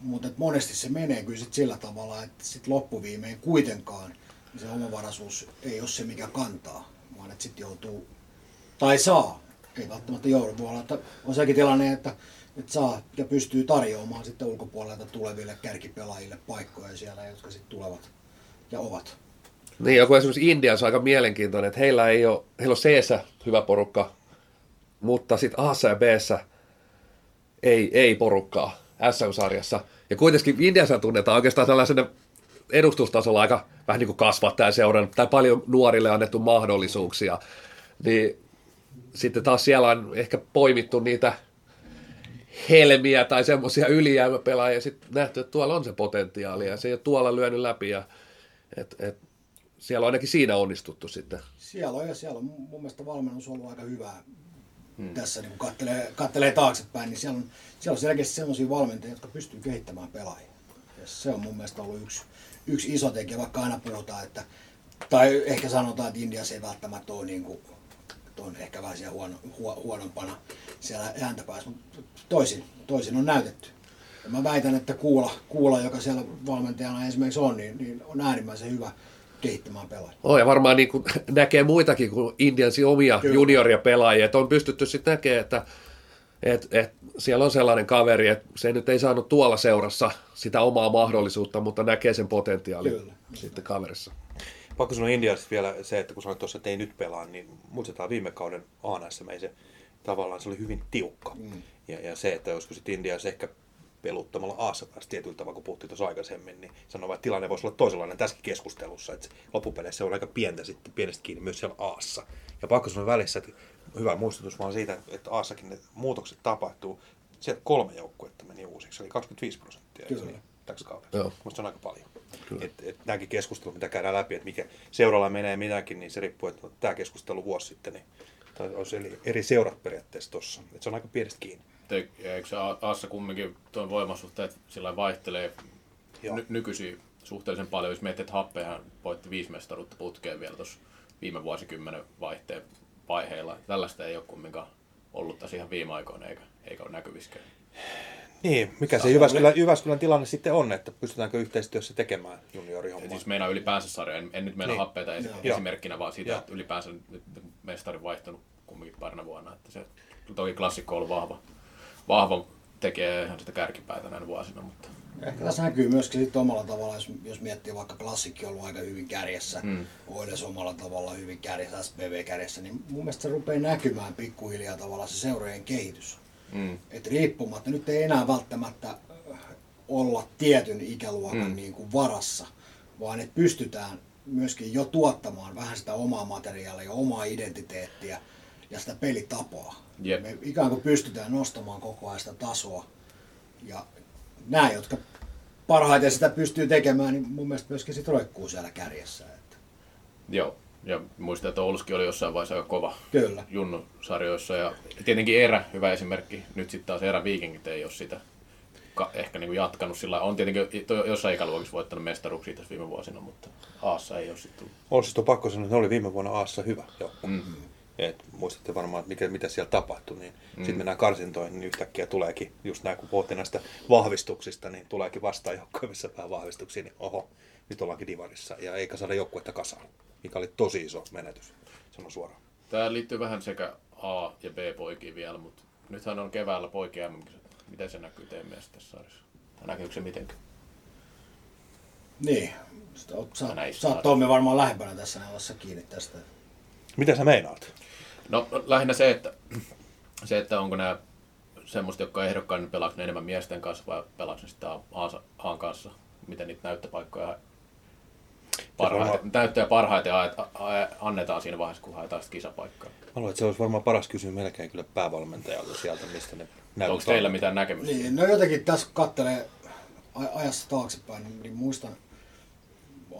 Mutta monesti se menee kyllä sit sillä tavalla, että sit loppuviimein kuitenkaan se omavaraisuus ei ole se, mikä kantaa, vaan että sitten joutuu, tai saa, ei välttämättä joudu, voi olla, että on sekin tilanne, että, että saa ja pystyy tarjoamaan sitten ulkopuolelta tuleville kärkipelaajille paikkoja siellä, jotka sitten tulevat ja ovat. Niin, joku esimerkiksi Indiassa aika mielenkiintoinen, että heillä ei ole, heillä on c hyvä porukka, mutta sitten a ja b ei, ei porukkaa SM-sarjassa. Ja kuitenkin Indiassa tunnetaan oikeastaan tällaisena edustustasolla aika vähän niin kuin kasvattaja seuran, tai paljon nuorille annettu mahdollisuuksia. Niin sitten taas siellä on ehkä poimittu niitä helmiä tai semmoisia ylijäämäpelaajia ja sitten nähty, että tuolla on se potentiaali ja se ei ole tuolla lyönyt läpi ja et, et, siellä on ainakin siinä onnistuttu sitten. Siellä on ja siellä on mun mielestä valmennus ollut aika hyvää. Hmm. Tässä niin kun kattelee, kattelee taaksepäin, niin siellä on, siellä on selkeästi sellaisia valmentajia, jotka pystyy kehittämään pelaajia. Ja se on mun mielestä ollut yksi, yksi iso tekijä, vaikka aina puhutaan, että, tai ehkä sanotaan, että Indiassa ei välttämättä ole niin kuin, on ehkä vähän siellä huono, huo, huonompana siellä ääntä päässä, mutta toisin, toisin on näytetty. Ja mä väitän, että Kuula, Kuula, joka siellä valmentajana esimerkiksi on, niin, niin on äärimmäisen hyvä kehittämään pelaajia. Oh, ja varmaan niin kuin näkee muitakin kuin Indiansin omia Kyllä. junioria pelaajia, että on pystytty sitten näkemään, että et, et, siellä on sellainen kaveri, että se nyt ei saanut tuolla seurassa sitä omaa mahdollisuutta, mutta näkee sen potentiaalin Kyllä. sitten kaverissa. Pakko sanoa Indiassa vielä se, että kun sanoit tuossa, että ei nyt pelaa, niin muistetaan viime kauden ANSM, ei se tavallaan se oli hyvin tiukka. Mm. Ja, ja, se, että joskus sitten Indiassa ehkä peluttamalla Aassa pääsi tietyllä tavalla, kun puhuttiin tuossa aikaisemmin, niin sanoi, että tilanne voisi olla toisenlainen tässäkin keskustelussa, että loppupeleissä se on aika pientä sitten pienestä kiinni myös siellä Aassa. Ja pakko sanoa välissä, että hyvä muistutus vaan siitä, että Aassakin ne muutokset tapahtuu. Sieltä kolme joukkuetta meni uusiksi, eli 25 prosenttia. Kyllä. Täksi kaudella. Joo. Musta se on aika paljon. Et, et nämäkin keskustelut, mitä käydään läpi, että mikä seuralla menee minäkin, niin se riippuu, että tämä keskustelu vuosi sitten, niin tai olisi eri, eri seurat periaatteessa tuossa. Et se on aika pienestä kiinni. Te- Eikö Aassa kumminkin tuon voimasuhteet sillä vaihtelee ny- nykyisiä suhteellisen paljon. Jos miettii, että Happehan voitti viisi mestaruutta putkeen vielä tuossa viime vuosikymmenen vaihteen vaiheilla. Tällaista ei ole kumminkaan ollut tässä ihan viime aikoina eikä, eikä ole näkyviskään. Niin, mikä se Jyväskylän, Jyväskylän tilanne sitten on, että pystytäänkö yhteistyössä tekemään juniorihommaa? Siis meinaa ylipäänsä sarja, en, en nyt meinaa Niin. happeita esi- Joo. esimerkkinä, vaan siitä, Joo. että ylipäänsä nyt mestari vaihtunut kumminkin parina vuonna. Että se, toki klassikko on ollut vahva, vahva tekee ihan sitä kärkipäätä näinä vuosina, mutta Ehkä tässä näkyy myöskin sitten omalla tavalla, jos, jos miettii vaikka klassikki on ollut aika hyvin kärjessä, mm. Oiles omalla tavalla hyvin kärjessä, SPV kärjessä, niin mun mielestä se rupeaa näkymään pikkuhiljaa tavallaan se seurojen kehitys. mm, Et riippumatta, nyt ei enää välttämättä äh, olla tietyn ikäluokan Mm. niin kuin varassa, vaan että pystytään myöskin jo tuottamaan vähän sitä omaa materiaalia, omaa identiteettiä ja sitä pelitapaa. Jep. Me ikään kuin pystytään nostamaan koko ajan sitä tasoa. Ja nämä, jotka parhaiten sitä pystyy tekemään, niin mun mielestä myöskin sit roikkuu siellä kärjessä. Että joo. Ja muistan, että Ouluski oli jossain vaiheessa aika kova kyllä. Junnu-sarjoissa. Ja tietenkin Erä, hyvä esimerkki. Nyt sitten taas Erä Viikingit ei ole sitä ka- ehkä niin kuin jatkanut sillä. On tietenkin to- jossain ikäluokissa voittanut mestaruuksia tässä viime vuosina, mutta Aassa ei ole sitten tullut. On pakko sanoa, että ne oli viime vuonna Aassa hyvä joukkue. Mm. Et muistatte varmaan, että mikä, mitä siellä tapahtui, niin mm. sitten mennään karsintoihin, niin yhtäkkiä tuleekin, just nämä kun puhutte näistä vahvistuksista, niin tuleekin vastaan joukkoja, missä vähän vahvistuksia, niin oho, nyt ollaankin divarissa ja eikä saada joukkuetta kasaan, mikä oli tosi iso menetys, sanon suoraan. Tämä liittyy vähän sekä A- ja B-poikiin vielä, mutta nythän on keväällä poikien mm Miten se näkyy teidän mielestä tässä sarjassa? Näkyykö se mitenkään? Niin. Sä, Näissä sä oot Tommi varmaan lähempänä tässä neuvassa kiinni tästä. Mitä sä meinaat? No lähinnä se, että, se, että onko nämä semmoista, jotka niin pelaako ne enemmän miesten kanssa vai pelaako ne sitten Aan- kanssa? Miten niitä näyttöpaikkoja parhaiten, varmaan- näyttöjä parhaiten a- a- annetaan siinä vaiheessa, kun haetaan sitä kisapaikkaa. Mä luulen, että se olisi varmaan paras kysyä melkein kyllä päävalmentajalta sieltä, mistä ne näytöt Onko teillä mitään näkemystä? Niin, no jotenkin tässä kun kattelee aj- ajassa taaksepäin, niin, niin muistan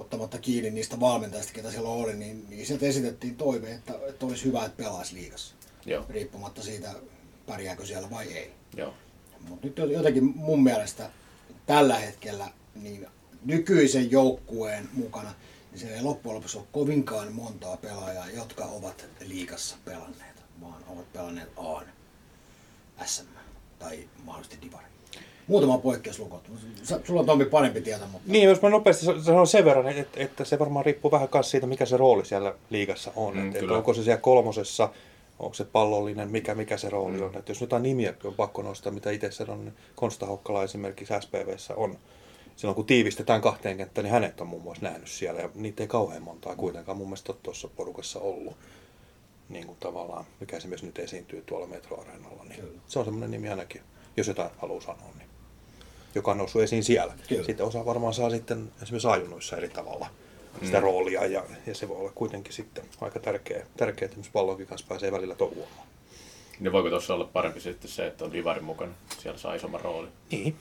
ottamatta kiinni niistä valmentajista, ketä siellä oli, niin, niin sieltä esitettiin toive, että, että olisi hyvä, että pelaisi liigassa. Joo, Riippumatta siitä, pärjääkö siellä vai ei. joo. Mutta nyt jotenkin mun mielestä tällä hetkellä niin nykyisen joukkueen mukana, niin siellä ei loppujen lopuksi ole kovinkaan montaa pelaajaa, jotka ovat liigassa pelanneet, vaan ovat pelanneet A, SM tai mahdollisesti Divari. Muutama poikkeus lukot. Sä- Sulla on Tommi parempi tieto, mutta Niin, jos mä nopeasti sa- sanon sen verran, että, että se varmaan riippuu vähän myös siitä, mikä se rooli siellä liigassa on. Mm, Mm, että, kyllä. onko se siellä kolmosessa, onko se pallollinen, mikä, mikä se rooli on. Että jos jotain nimiä on pakko nostaa, mitä itse sanon, niin Konsta Hokkala esimerkiksi SPVssä on. Silloin kun tiivistetään kahteen kenttään, niin hänet on muun muassa nähnyt siellä. Ja niitä ei kauhean montaa kuitenkaan mun mielestä ole tuossa porukassa ollut. Niin kuin tavallaan, mikä esimerkiksi nyt esiintyy tuolla metroareenalla. Niin Kyllä. se on semmoinen nimi ainakin, jos jotain haluaa sanoa. Niin joka on noussut esiin siellä. Kyllä. Sitten osa varmaan saa sitten esimerkiksi ajunnoissa eri tavalla sitä roolia ja, ja se voi olla kuitenkin sitten aika tärkeä, tärkeä että esimerkiksi pallonkin kanssa pääsee välillä touhuamaan. Niin voiko tuossa olla parempi sitten se, että on Divarin mukana? Siellä saa isomman roolin. Niin.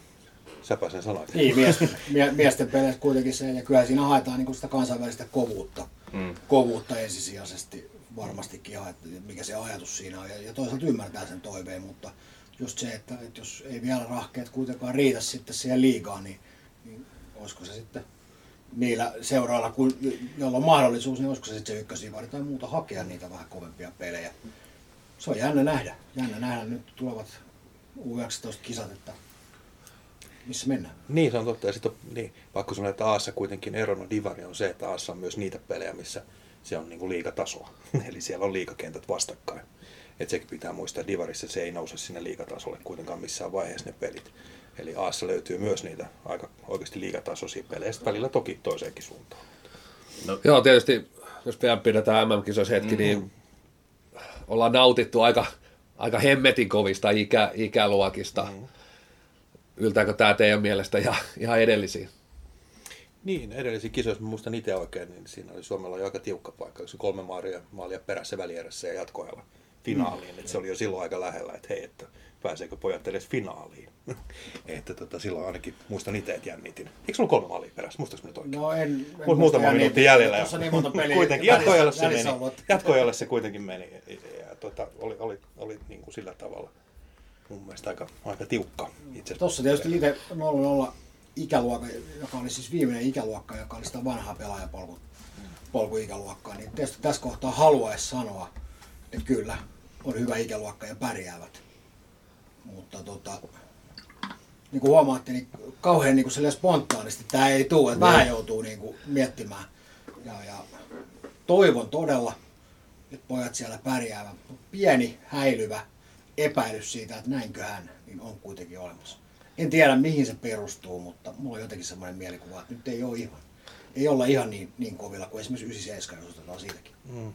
Säpä sen sanoit. niin, miesten, mie- miesten peleissä kuitenkin se, ja kyllä siinä haetaan niin sitä kansainvälistä kovuutta, Mm. kovuutta ensisijaisesti varmastikin, ja että mikä se ajatus siinä on, ja, ja toisaalta ymmärtää sen toiveen, mutta just se, että, että jos ei vielä rahkeet kuitenkaan riitä sitten siihen liigaan, niin, niin olisiko se sitten niillä seurailla, kun, on mahdollisuus, niin olisiko se sitten se ykkösivari tai muuta hakea niitä vähän kovempia pelejä. Se on jännä nähdä. Jännä nähdä nyt tulevat U19-kisat, että missä mennään. Niin, se on totta. Ja sitten on, niin, pakko sanoa, että Aassa kuitenkin erona Divari on se, että Aassa on myös niitä pelejä, missä se on niin kuin liikatasoa. Eli siellä on liikakentät vastakkain. Et sekin pitää muistaa, että Divarissa se ei nouse sinne liikatasolle kuitenkaan missään vaiheessa ne pelit. Eli Aassa löytyy myös niitä aika oikeasti liikatasoisia pelejä, sitten välillä toki toiseenkin suuntaan. No, Joo, tietysti jos pian pidetään MM-kisoissa hetki, mm-hmm. niin ollaan nautittu aika, aika hemmetin kovista ikä, ikäluokista. Mm-hmm. Yltääkö tämä teidän mielestä ihan, ihan edellisiin? Niin, edellisiä kisoja, jos mä muistan itse oikein, niin siinä oli Suomella jo aika tiukka paikka. Se kolme maalia, maalia perässä välierässä ja jatkoajalla finaaliin. Mm. Että se oli jo silloin aika lähellä, että hei, että pääseekö pojat edes finaaliin. että tota, silloin ainakin muistan itse, että jännitin. Eikö sulla kolme maalia perässä? Muistaaks mä toikin? No en, en Mut muutama minuutti jäljellä. Tuossa niin monta peliä. Kuitenkin jatkoajalle se meni. Jatkoajalle se kuitenkin meni. Ja, tota, oli, oli, oli niin kuin sillä tavalla mun mielestä aika, aika tiukka itse Tuossa tietysti itse 0-0 ikäluokka, joka oli siis viimeinen ikäluokka, joka oli sitä vanhaa pelaajapolku polkuikäluokkaa, niin tietysti tässä kohtaa haluaisi sanoa, että kyllä, on hyvä ikäluokka ja pärjäävät. Mutta tota, niin kuin huomaatte, niin kauhean niin kuin spontaanisti tämä ei tule, että vähän joutuu niin kuin miettimään. Ja, ja toivon todella, että pojat siellä pärjäävät. Pieni häilyvä epäilys siitä, että näinköhän, niin on kuitenkin olemassa. En tiedä mihin se perustuu, mutta mulla on jotenkin semmoinen mielikuva, että nyt ei ole ihan, ei olla ihan niin, niin kovilla kuin esimerkiksi 97, jos otetaan siitäkin. Mm.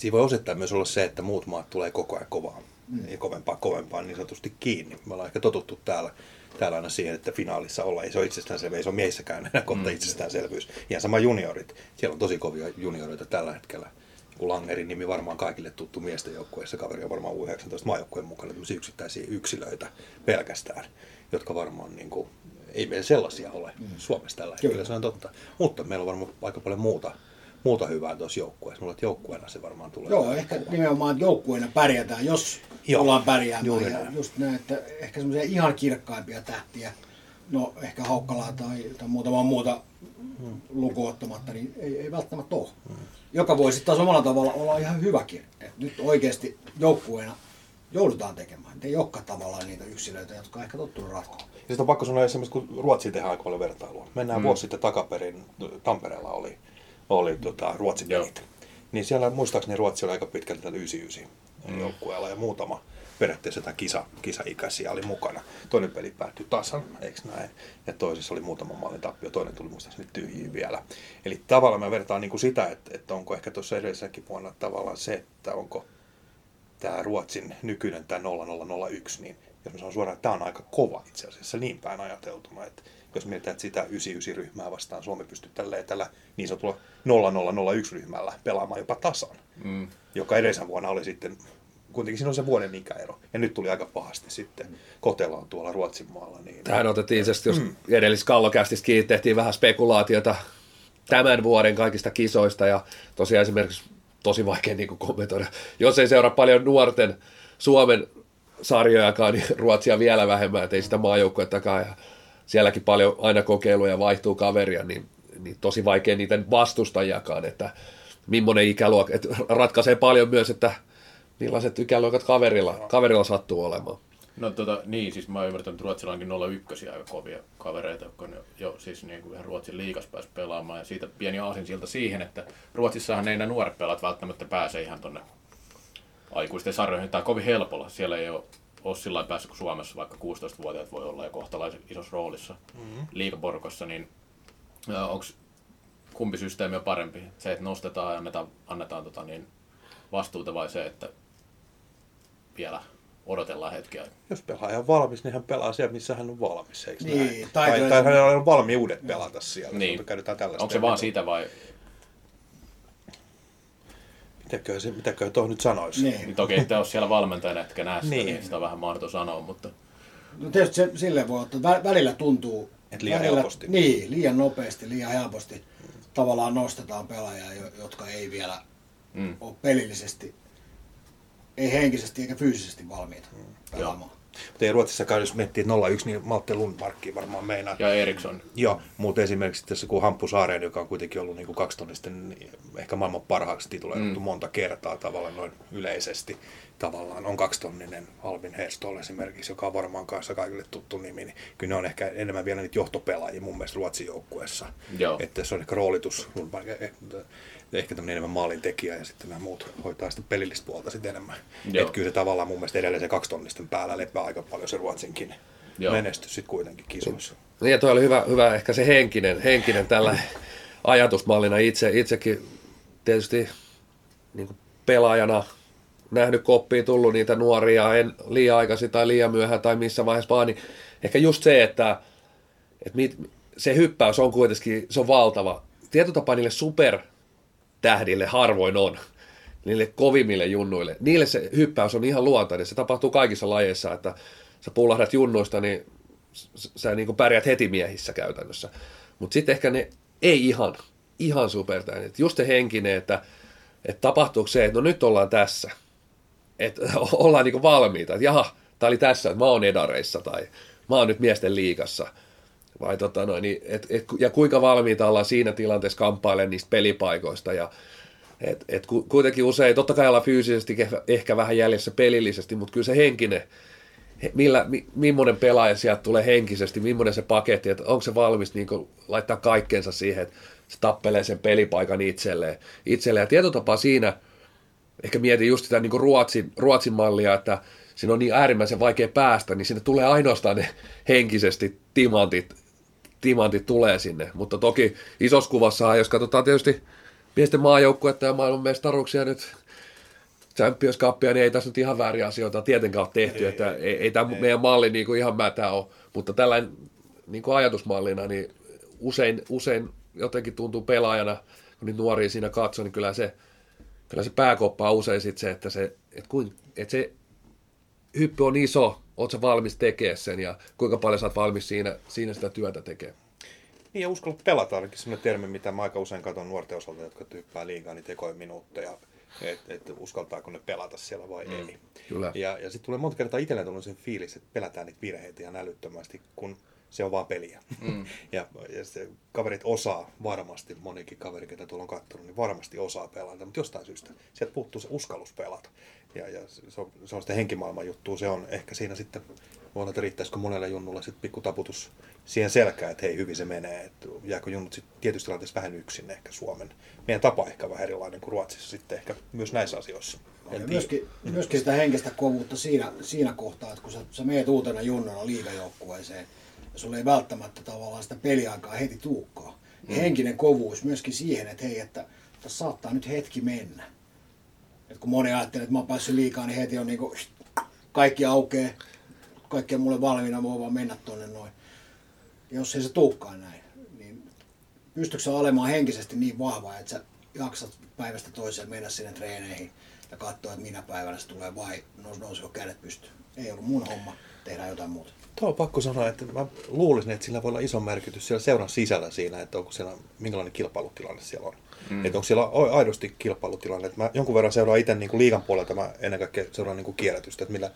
Siinä voi osittain myös olla se, että muut maat tulee koko ajan kovaa mm. ja kovempaa kovempaa niin sanotusti kiinni. Me ollaan ehkä totuttu täällä, täällä aina siihen, että finaalissa olla ei se ole itsestäänselvyys, ei se ole miehissäkään enää kohta mm. itsestäänselvyys. Ihan sama juniorit. Siellä on tosi kovia junioreita tällä hetkellä. Langerin nimi varmaan kaikille tuttu miesten joukkueessa. Kaveri on varmaan U19 maajoukkueen mukana tämmöisiä yksittäisiä yksilöitä pelkästään, jotka varmaan niin kuin, ei meillä sellaisia ole mm. Suomessa tällä hetkellä, Kyllä. se on totta. Mutta meillä on varmaan aika paljon muuta, muuta hyvää tuossa joukkueessa. Mulla joukkueena se varmaan tulee. Joo, ehkä kovaa. nimenomaan joukkueena pärjätään, jos Joo, ollaan pärjäämään. Juuri ja just näin, että ehkä semmoisia ihan kirkkaimpia tähtiä, no ehkä Haukkalaa tai, tai muutama muuta hmm. lukuottamatta, niin ei, ei välttämättä ole. Hmm. Joka voi sitten taas omalla tavalla olla ihan hyväkin. Et nyt oikeasti joukkueena joudutaan tekemään. Ei olekaan tavallaan niitä yksilöitä, jotka on ehkä tottunut ratkoa. Ja sitten on pakko sanoa esimerkiksi, kun Ruotsi tehdään aika paljon vertailua. Mennään mm. vuosi sitten takaperin, Tampereella oli, oli tota, Ruotsin pelit. Niin siellä muistaakseni Ruotsi oli aika pitkälti 99 mm. joukkueella ja muutama periaatteessa jotain kisa, kisaikäisiä oli mukana. Toinen peli päättyi tasan, eikö näin? Ja toisessa oli muutama maalin tappio, toinen tuli muistaakseni tyhjiä vielä. Eli tavallaan mä vertaan niin kuin sitä, että, että onko ehkä tuossa edellisenäkin vuonna tavallaan se, että onko tämä Ruotsin nykyinen tämä 0001, niin jos mä sanon suoraan, että tämä on aika kova itse asiassa niin päin ajateltuna, että jos mietitään, että sitä 99-ryhmää vastaan Suomi pystyy tälleen tällä niin sanotulla 0001-ryhmällä pelaamaan jopa tasan, mm. joka edellisen vuonna oli sitten kuitenkin siinä on se vuoden ikäero. Ja nyt tuli aika pahasti sitten kotellaan tuolla Ruotsin maalla. Niin... Tähän otettiin itse jos mm. edellis kallokästissä kiinni, tehtiin vähän spekulaatiota tämän vuoden kaikista kisoista ja tosiaan esimerkiksi tosi vaikea niin kommentoida. Jos ei seuraa paljon nuorten Suomen sarjojakaan, niin Ruotsia vielä vähemmän, että ei sitä maajoukkuettakaan. Ja sielläkin paljon aina kokeiluja vaihtuu kaveria, niin, niin tosi vaikea niitä vastustajakaan, että millainen ikäluokka, että ratkaisee paljon myös, että millaiset ikäluokat kaverilla, kaverilla sattuu olemaan. No tota, niin, siis mä oon ymmärtänyt, että Ruotsilla onkin 01 aika kovia kavereita, on jo siis niin kuin ihan Ruotsin liikas pääsi pelaamaan. Ja siitä pieni siltä siihen, että Ruotsissahan ei nämä nuoret pelat välttämättä pääse ihan tonne aikuisten sarjoihin tai kovin helpolla. Siellä ei ole, ole sillä päässyt kuin Suomessa, vaikka 16-vuotiaat voi olla jo kohtalaisen isossa roolissa mm-hmm. liikaporkossa, niin onko kumpi systeemi on parempi? Se, että nostetaan ja annetaan, annetaan tota, niin vastuuta vai se, että vielä odotellaan hetkeä. Jos pelaaja on valmis, niin hän pelaa siellä, missä hän on valmis, eikö niin, näin? Tai, tai, tai hänellä on valmiudet pelata siellä. Niin. Onko se vaan siitä vai? Mitäköhän, se, mitäköhän tuohon nyt sanoisi? Niin. niin toki ette ole siellä valmentajana, etkä näe sitä, niin. niin sitä on vähän mahdoton sanoa, mutta... No tietysti se, silleen voi että välillä tuntuu... Että liian välillä, helposti. Niin, liian nopeasti, liian helposti mm. tavallaan nostetaan pelaajia, jotka ei vielä mm. ole pelillisesti ei henkisesti eikä fyysisesti valmiita mm. pelaamaan. Mutta ei Ruotsissakaan, jos miettii 01, niin Malte Lundmarkki varmaan meinaa. Ja Eriksson. Joo, mutta esimerkiksi tässä kun Hamppu Saareen, joka on kuitenkin ollut niin kuin kaksitonnisten niin ehkä maailman parhaaksi tituloitu mm. monta kertaa tavallaan noin yleisesti. Tavallaan on kaksitonninen Alvin Herstol esimerkiksi, joka on varmaan kanssa kaikille tuttu nimi, niin kyllä ne on ehkä enemmän vielä niitä johtopelaajia mun mielestä Ruotsin joukkueessa. Että se on ehkä roolitus, ehkä tämmöinen enemmän maalintekijä ja sitten nämä muut hoitaa sitä pelillistä puolta sitten enemmän. Että kyllä se tavallaan mun mielestä edelleen se kaksitonnisten päällä lepää aika paljon se Ruotsinkin Joo. menestys sitten kuitenkin kisoissa. Niin ja toi oli hyvä, hyvä ehkä se henkinen, henkinen tällä ajatusmallina itse, itsekin tietysti niin kuin pelaajana nähnyt koppiin, tullut niitä nuoria, en liian aikaisin tai liian myöhään tai missä vaiheessa vaan, niin ehkä just se, että, että mit, se hyppäys on kuitenkin, se on valtava. Tietyllä tapaa niille super tähdille harvoin on, niille kovimmille junnuille. Niille se hyppäys on ihan luontainen. Se tapahtuu kaikissa lajeissa, että sä pullahdat junnuista, niin sä niin pärjät heti miehissä käytännössä. Mutta sitten ehkä ne ei ihan, ihan supertähdet. Just se henkinen, että, että tapahtuuko se, että no nyt ollaan tässä. Että ollaan niin valmiita, että jaha, tämä oli tässä, että mä oon edareissa tai mä oon nyt miesten liikassa. Vai tota noin, niin, et, et, ja kuinka valmiita ollaan siinä tilanteessa kamppailemaan niistä pelipaikoista. Ja, et, et kuitenkin usein, totta kai ollaan fyysisesti ehkä vähän jäljessä pelillisesti, mutta kyllä se henkinen, millä, mi, millainen pelaaja sieltä tulee henkisesti, millainen se paketti, että onko se valmis niin laittaa kaikkensa siihen, että se tappelee sen pelipaikan itselleen. itselleen. Ja tietotapa siinä, ehkä mietin just sitä niin Ruotsin, Ruotsin mallia, että siinä on niin äärimmäisen vaikea päästä, niin sinne tulee ainoastaan ne henkisesti timantit, timantit tulee sinne. Mutta toki isossa kuvassa, jos katsotaan tietysti miesten maajoukkuetta ja maailman mestaruuksia nyt Champions Cupia, niin ei tässä nyt ihan vääriä asioita tietenkään ole tehty, ei, että ei, ei, ei tämä meidän malli niin kuin ihan mätä ole, mutta tällainen niin kuin ajatusmallina, niin usein, usein jotenkin tuntuu pelaajana, kun niitä nuoria siinä katsoo, niin kyllä se, kyllä se pääkoppa on usein sit se, että se, että, kuin, että se hyppy on iso, oletko valmis tekemään sen ja kuinka paljon sä oot valmis siinä, siinä sitä työtä tekemään. Niin ja uskalla pelata ainakin sellainen termi, mitä mä aika usein katson nuorten osalta, jotka tyyppää liikaa, niin tekoja minuutteja että et uskaltaako ne pelata siellä vai mm. ei. Kyllä. Ja, ja sitten tulee monta kertaa itselleen tullut sen fiilis, että pelätään niitä virheitä ihan älyttömästi, kun se on vaan peliä. Mm. ja, ja se, kaverit osaa varmasti, monikin kaveri, ketä tuolla on katsonut, niin varmasti osaa pelata, mutta jostain syystä sieltä puuttuu se uskallus pelata. Ja, ja se, on, se on sitä henkimaailman juttu, se on ehkä siinä sitten, voi olla, että riittäisikö monelle junnulla sitten pikku taputus siihen selkään, että hei hyvin se menee, että jääkö junnut sitten tietysti tilanteessa vähän yksin ehkä Suomen. Meidän tapa ehkä vähän erilainen kuin Ruotsissa sitten ehkä myös näissä asioissa. Ja myöskin, myöskin sitä henkistä kovuutta siinä, siinä kohtaa, että kun sä, sä meet uutena junnana liigajoukkueeseen, ja sulla ei välttämättä tavallaan sitä peliaikaa heti tuukkaa. Mm. Henkinen kovuus myöskin siihen, että hei, että tässä saattaa nyt hetki mennä. Et kun moni ajattelee, että mä oon päässyt liikaa, niin heti on niinku, kaikki aukeaa, kaikki on mulle valmiina, voi vaan mennä tonne noin. Ja jos ei se tuukkaan näin, niin pystytkö sä olemaan henkisesti niin vahva, että sä jaksat päivästä toiseen mennä sinne treeneihin ja katsoa, että minä päivänä se tulee vai nousiko kädet pystyyn. Ei ollut mun homma, tehdä jotain muuta. Tuo on pakko sanoa, että mä luulisin, että sillä voi olla iso merkitys siellä seuran sisällä siinä, että onko siellä, minkälainen kilpailutilanne siellä on. Mm. Että onko siellä aidosti kilpailutilanne. Että mä jonkun verran seuraan itse niin kuin liigan puolelta, mä ennen kaikkea seuraan niin kuin kierrätystä, että millä,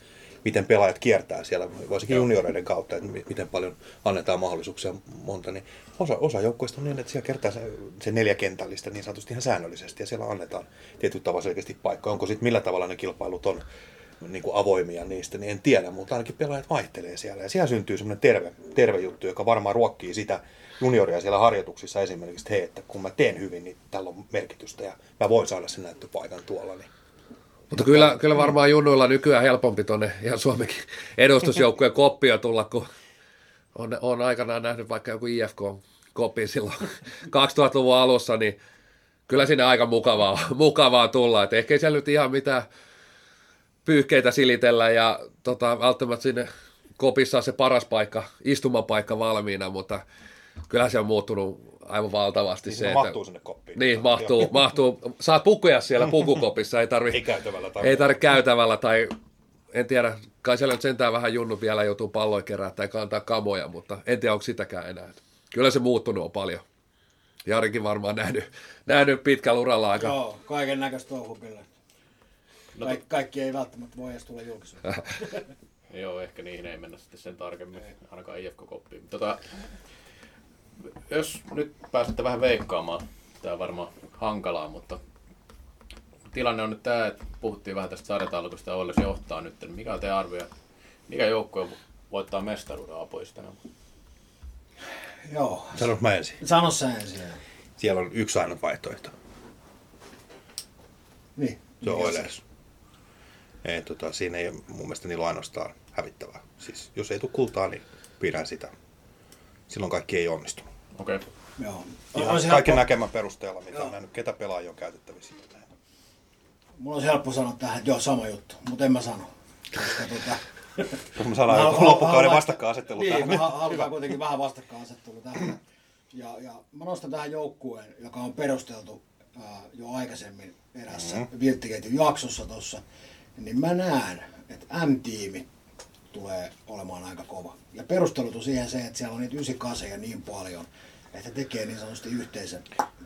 miten pelaajat kiertää siellä, varsinkin junioreiden kautta, että miten paljon annetaan mahdollisuuksia monta. Niin osa, osa joukkoista on niin, että siellä kertaa se, se neljä kentällistä niin sanotusti ihan säännöllisesti ja siellä annetaan tietyllä tavalla selkeästi paikka. Onko sitten millä tavalla ne kilpailut on niin kuin avoimia niistä, niin en tiedä, mutta ainakin pelaajat vaihtelee siellä. Ja siellä syntyy semmoinen terve, terve juttu, joka varmaan ruokkii sitä junioria siellä harjoituksissa esimerkiksi, että hei, että kun mä teen hyvin, niin tällä on merkitystä ja mä voin saada sen näyttöpaikan tuolla. Niin. Mutta kyllä, kyllä varmaan junnuilla nykyään helpompi tuonne ihan Suomenkin edustusjoukkueen koppia tulla, kun on, on aikanaan nähnyt vaikka joku IFK koppi silloin 2000-luvun alussa, niin kyllä sinne aika mukavaa, mukavaa tulla. Et ehkä ei siellä nyt ihan mitään pyyhkeitä silitellä ja tota, välttämättä sinne kopissa on se paras paikka, istumapaikka valmiina, mutta kyllä se on muuttunut aivan valtavasti. Niin se, että, mahtuu sinne koppiin. Niin, mahtuu, mahtuu. Saat pukuja siellä pukukopissa, ei tarvi, ei käytävällä, tai ei tarvi käytävällä tai en tiedä, kai siellä nyt sentään vähän junnu vielä joutuu palloja kerää tai kantaa kamoja, mutta en tiedä, onko sitäkään enää. Kyllä se muuttunut on paljon. Jarikin varmaan nähnyt, nähnyt pitkällä uralla aika. Joo, kaiken näköistä touhu kyllä. No, Kaik, kaikki ei välttämättä voi edes tulla julkisuuteen. Joo, ehkä niihin ei mennä sitten sen tarkemmin, ei. ainakaan IFK-koppiin. Tota, jos nyt pääsette vähän veikkaamaan, tämä on varmaan hankalaa, mutta tilanne on nyt tämä, että puhuttiin vähän tästä sarjataulukosta ja Oilers johtaa nyt. Mikä on teidän arvio? Mikä joukkue voittaa mestaruuden apoista? Joo. Sano mä ensin. Sano sä ensin. Siellä on yksi ainoa vaihtoehto. Niin. Se on Oilers. Ei, tota, siinä ei mun mielestä niillä on ainoastaan hävittävää. Siis, jos ei tule kultaa, niin pidän sitä. Silloin kaikki ei onnistunut. Okei. Okay. Joo. Ihan kaiken näkemän perusteella, mitä joo. on nähnyt, ketä pelaajia on käytettävissä. Mulla olisi helppo sanoa tähän, että joo, sama juttu, mutta en mä sano. Koska tota, Mä saadaan joku loppukauden vastakkainasettelu niin, tähän. Niin, halutaan kuitenkin vähän vastakkainasettelu tähän. Ja, ja mä nostan tähän joukkueen, joka on perusteltu ää, jo aikaisemmin erässä mm-hmm. Jaksossa tuossa niin mä näen, että M-tiimi tulee olemaan aika kova. Ja perustelut on siihen se, että siellä on niitä 98 niin paljon, että tekee niin sanotusti yhteisen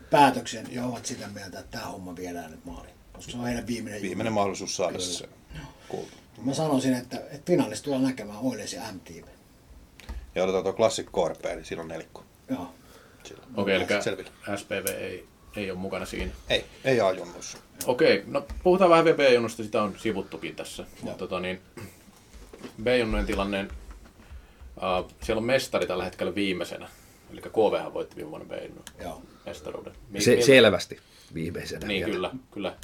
päätöksen ja ovat sitä mieltä, että tämä homma viedään nyt maaliin. Koska se on heidän viimeinen, viimeinen mahdollisuus saada Kyllä. se kulta. Mä sanoisin, että, että finaalissa tulee näkemään Oilers ja M-tiimi. Ja otetaan tuo Classic KRP, niin siinä on nelikko. Joo. Okei, eli pääset selville. SPV ei, ei ole mukana siinä. Ei, ei A-junnuissa. Okei, no puhutaan vähän vielä B-junnusta, sitä on sivuttukin tässä. Mutta tota, niin, B-junnujen tilanne, uh, siellä on mestari tällä hetkellä viimeisenä. Eli KVH voitti viime vuonna B-junnun Joo. mestaruuden. Mi- Se, miltä- selvästi viimeisenä. Niin, vielä. kyllä, kyllä.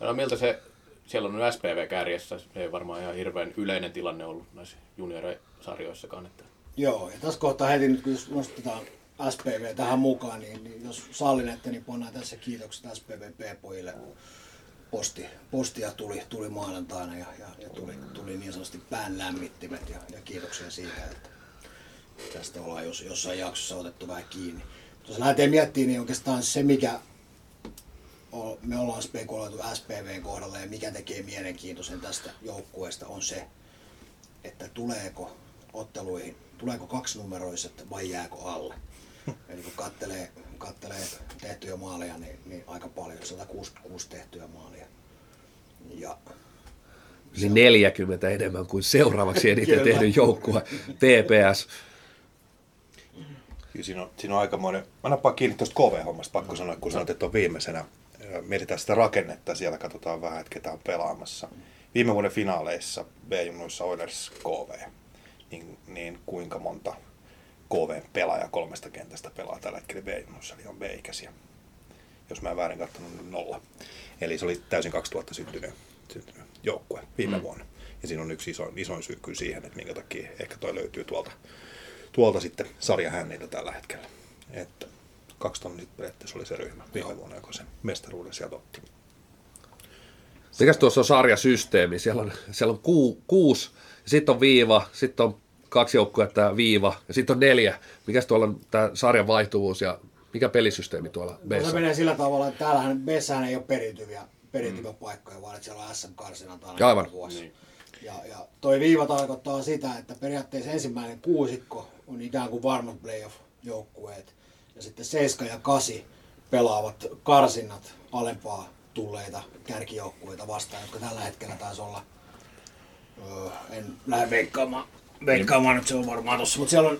No miltä se, siellä on SPV kärjessä, se ei varmaan ihan hirveän yleinen tilanne ollut näissä juniorisarjoissakaan. Että... Joo, ja tässä kohtaa heti nyt kun jos nostetaan SPV tähän mukaan, niin, niin jos sallinette, niin pannaan tässä kiitokset SPV P-pojille. Posti, postia tuli, tuli maanantaina ja, ja, ja tuli, tuli niin sanotusti pään lämmittimet ja, ja kiitoksia siitä, että tästä ollaan jos, jossain jaksossa otettu vähän kiinni. Jos lähdetään miettimään, niin oikeastaan se, mikä me ollaan spekuloitu SPVn kohdalla ja mikä tekee mielenkiintoisen tästä joukkueesta on se, että tuleeko otteluihin, tuleeko kaksinumeroiset vai jääkö alle. Eli kun kattelee, kattelee tehtyjä maaleja, niin, niin aika paljon, 166 tehtyjä maalia. Ja Eli 40 enemmän kuin seuraavaksi eniten tehnyt joukkue TPS. Kyllä siinä on, siinä on aikamoinen, mä nappaan kiinni tuosta KV-hommasta, pakko sanoa, kun sanoit, että on viimeisenä. Mietitään sitä rakennetta, siellä katsotaan vähän, että ketä on pelaamassa. Viime vuoden finaaleissa B-junnuissa Oilers KV, niin, niin kuinka monta KV-pelaaja kolmesta kentästä pelaa tällä hetkellä B-junnuissa, eli on B-ikäisiä. Jos mä en väärin katsonut, niin nolla. Eli se oli täysin 2000 syntynyt, syntynyt joukkue viime mm. vuonna. Ja siinä on yksi iso, isoin syy kyllä siihen, että minkä takia ehkä toi löytyy tuolta tuolta sitten sarjahänniltä tällä hetkellä. Että kaksi tonnia periaatteessa oli se ryhmä viime vuonna, joka sen mestaruuden sieltä otti. Mikäs tuossa on sarjasysteemi? Siellä on, siellä on ku, kuusi, sitten on viiva, sitten on kaksi joukkuetta viiva ja sitten on neljä. Mikäs tuolla on tämä sarjan vaihtuvuus ja mikä pelisysteemi tuolla No se b menee sillä tavalla, että täällähän Bessähän ei ole periytyviä, periytyviä mm. paikkoja, vaan että siellä on SM-karsinat aina Aivan. vuosi. Niin. Ja, ja toi viiva tarkoittaa sitä, että periaatteessa ensimmäinen kuusikko on ikään kuin varmat playoff-joukkueet. Ja sitten 7 ja 8 pelaavat karsinnat alempaa tulleita kärkijoukkueita vastaan, jotka tällä hetkellä taisi olla, öö, en lähde veikkaamaan, veikkaamaan nyt se on varmaan tossa, mutta siellä on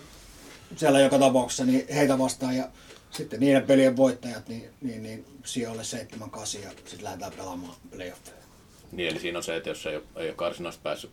siellä joka tapauksessa niin heitä vastaan ja sitten niiden pelien voittajat niin, niin, niin sijoille 7 8 ja sitten lähdetään pelaamaan playoffeja. Niin, eli siinä on se, että jos ei ole, ei ole karsinasta päässyt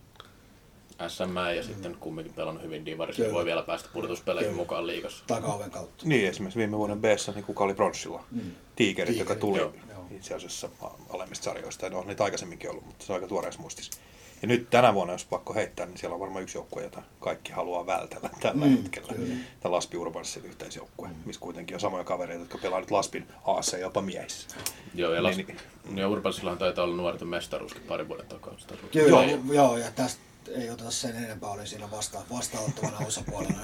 SM ja sitten kumminkin pelannut hyvin divarissa, niin voi vielä päästä pudotuspeleihin Kyllä. mukaan liigassa. Takaoven kautta. Niin, esimerkiksi viime vuoden b niin kuka oli pronssilla? Mm. Tiikerit, joka tuli joo. Itse asiassa alemmista sarjoista. No, niitä aikaisemminkin ollut, mutta se on aika tuoreessa muistissa. Ja nyt tänä vuonna, jos pakko heittää, niin siellä on varmaan yksi joukkue, jota kaikki haluaa vältellä tällä mm, hetkellä. Tämä Laspi Urbanssin yhteisjoukkue, mm. missä kuitenkin on samoja kavereita, jotka pelaa nyt Laspin Aassa ja jopa miehissä. Joo, ja, Las... Niin, niin. ja Urbansillahan taitaa olla nuorten mestaruuskin pari vuoden takaa. Kyllä, Joo. joo. joo, ja tästä ei oteta sen enempää, olin siinä vasta, vastaanottavana osapuolella.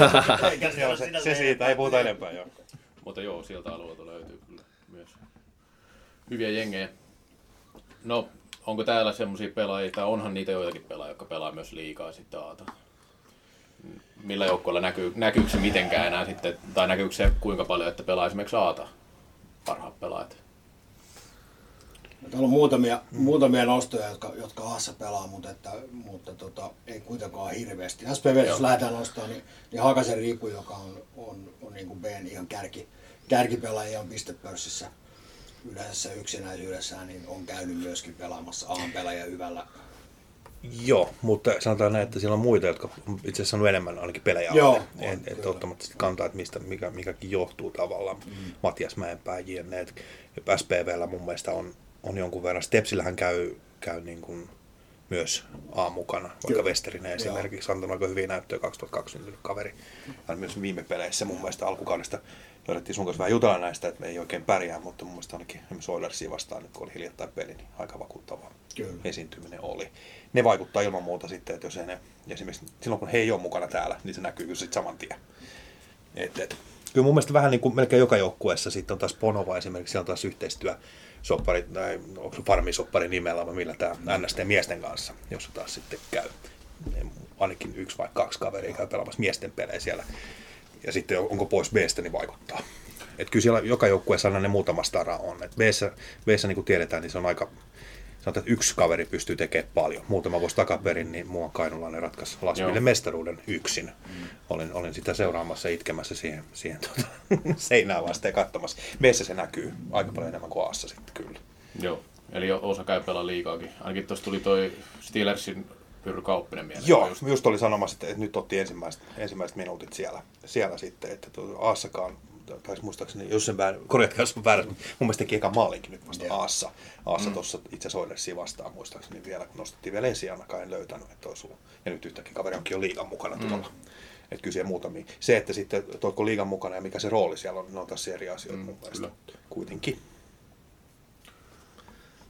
Eikä Joo, se, se siitä, ei puhuta enempää. Joo. Mutta joo, sieltä alueelta löytyy kyllä myös hyviä jengejä. No, onko täällä semmoisia pelaajia, tai onhan niitä joitakin pelaajia, jotka pelaa myös liikaa sitten Aata? Millä joukkueella näkyy, näkyykö se mitenkään enää sitten, tai näkyykö se kuinka paljon, että pelaa esimerkiksi Aata parhaat pelaajat? Täällä on muutamia, muutamia nostoja, jotka, jotka Aassa pelaa, mutta, että, mutta tota, ei kuitenkaan hirveästi. SPV, jos lähdetään nostamaan, niin, niin Hakasen Riipu, joka on, on, on niin kuin Bn ihan kärki, kärkipelaajia on pistepörssissä yleisessä yksinäisyydessään, niin on käynyt myöskin pelaamassa A-pelaajia hyvällä. Joo, mutta sanotaan näin, että siellä on muita, jotka on itse asiassa saanut enemmän ainakin pelejä Joo, alle. on, Et, ottamatta kantaa, että mistä mikä, mikäkin johtuu tavallaan. Mm. Matias Mäenpää, jne. SPVllä mun mielestä on, on jonkun verran. Stepsillähän käy, käy niin kuin myös A mukana, vaikka Kyllä. Westerinen esimerkiksi antanut aika hyviä näyttöjä 2020 kaveri. Hän myös viime peleissä mun mielestä alkukaudesta löydettiin sun kanssa vähän jutella näistä, että me ei oikein pärjää, mutta mun mielestä ainakin esimerkiksi Oilersia vastaan, nyt kun oli hiljattain peli, niin aika vakuuttava Kyllä. esiintyminen oli. Ne vaikuttaa ilman muuta sitten, että jos ei ne, esimerkiksi silloin kun he ei ole mukana täällä, niin se näkyy kyllä sitten saman tien. Et, et. Kyllä mun mielestä vähän niin kuin melkein joka joukkueessa sitten on taas Ponova esimerkiksi, siellä on taas yhteistyö soppari, tai onko se farmisoppari nimellä vai millä tämä NST-miesten kanssa, jossa taas sitten käy ainakin yksi vai kaksi kaveria käy pelaamassa miesten pelejä siellä. Ja sitten onko pois Bstä, niin vaikuttaa. Et kyllä siellä joka joukkueessa aina ne muutama stara on. Et Bssä, Bssä niin kuin tiedetään, niin se on aika, sanotaan, että yksi kaveri pystyy tekemään paljon. Muutama vuosi takaperin, niin muuan kainulainen ratkaisi Lasville mestaruuden yksin. Mm. Olin, olin sitä seuraamassa itkemässä siihen, siihen tuota, seinään vasten ja katsomassa. Meissä se näkyy aika paljon enemmän kuin Aassa sitten kyllä. Joo, eli osa käy pelaa liikaakin. Ainakin tuossa tuli toi Steelersin Pyrry Kauppinen mieleen. Joo, just. just oli sanomassa, että nyt otti ensimmäiset, ensimmäiset minuutit siellä, siellä sitten, että Aassakaan taisi muistaakseni, jos sen väärä, korjatkaa jos väärässä, mun mielestä teki eka maalinkin nyt vasta yeah. Aassa. Aassa mm. tuossa itse asiassa vastaan muistaakseni vielä, kun nostettiin vielä ensi ainakaan en löytänyt, että olisi ollut. Ja nyt yhtäkkiä kaveri onkin jo liigan mukana mm. tuolla. Että kyse muutamia. Se, että sitten toiko liigan mukana ja mikä se rooli siellä on, ne on taas eri asioita mm, mun mielestä. Kyllä. Kuitenkin.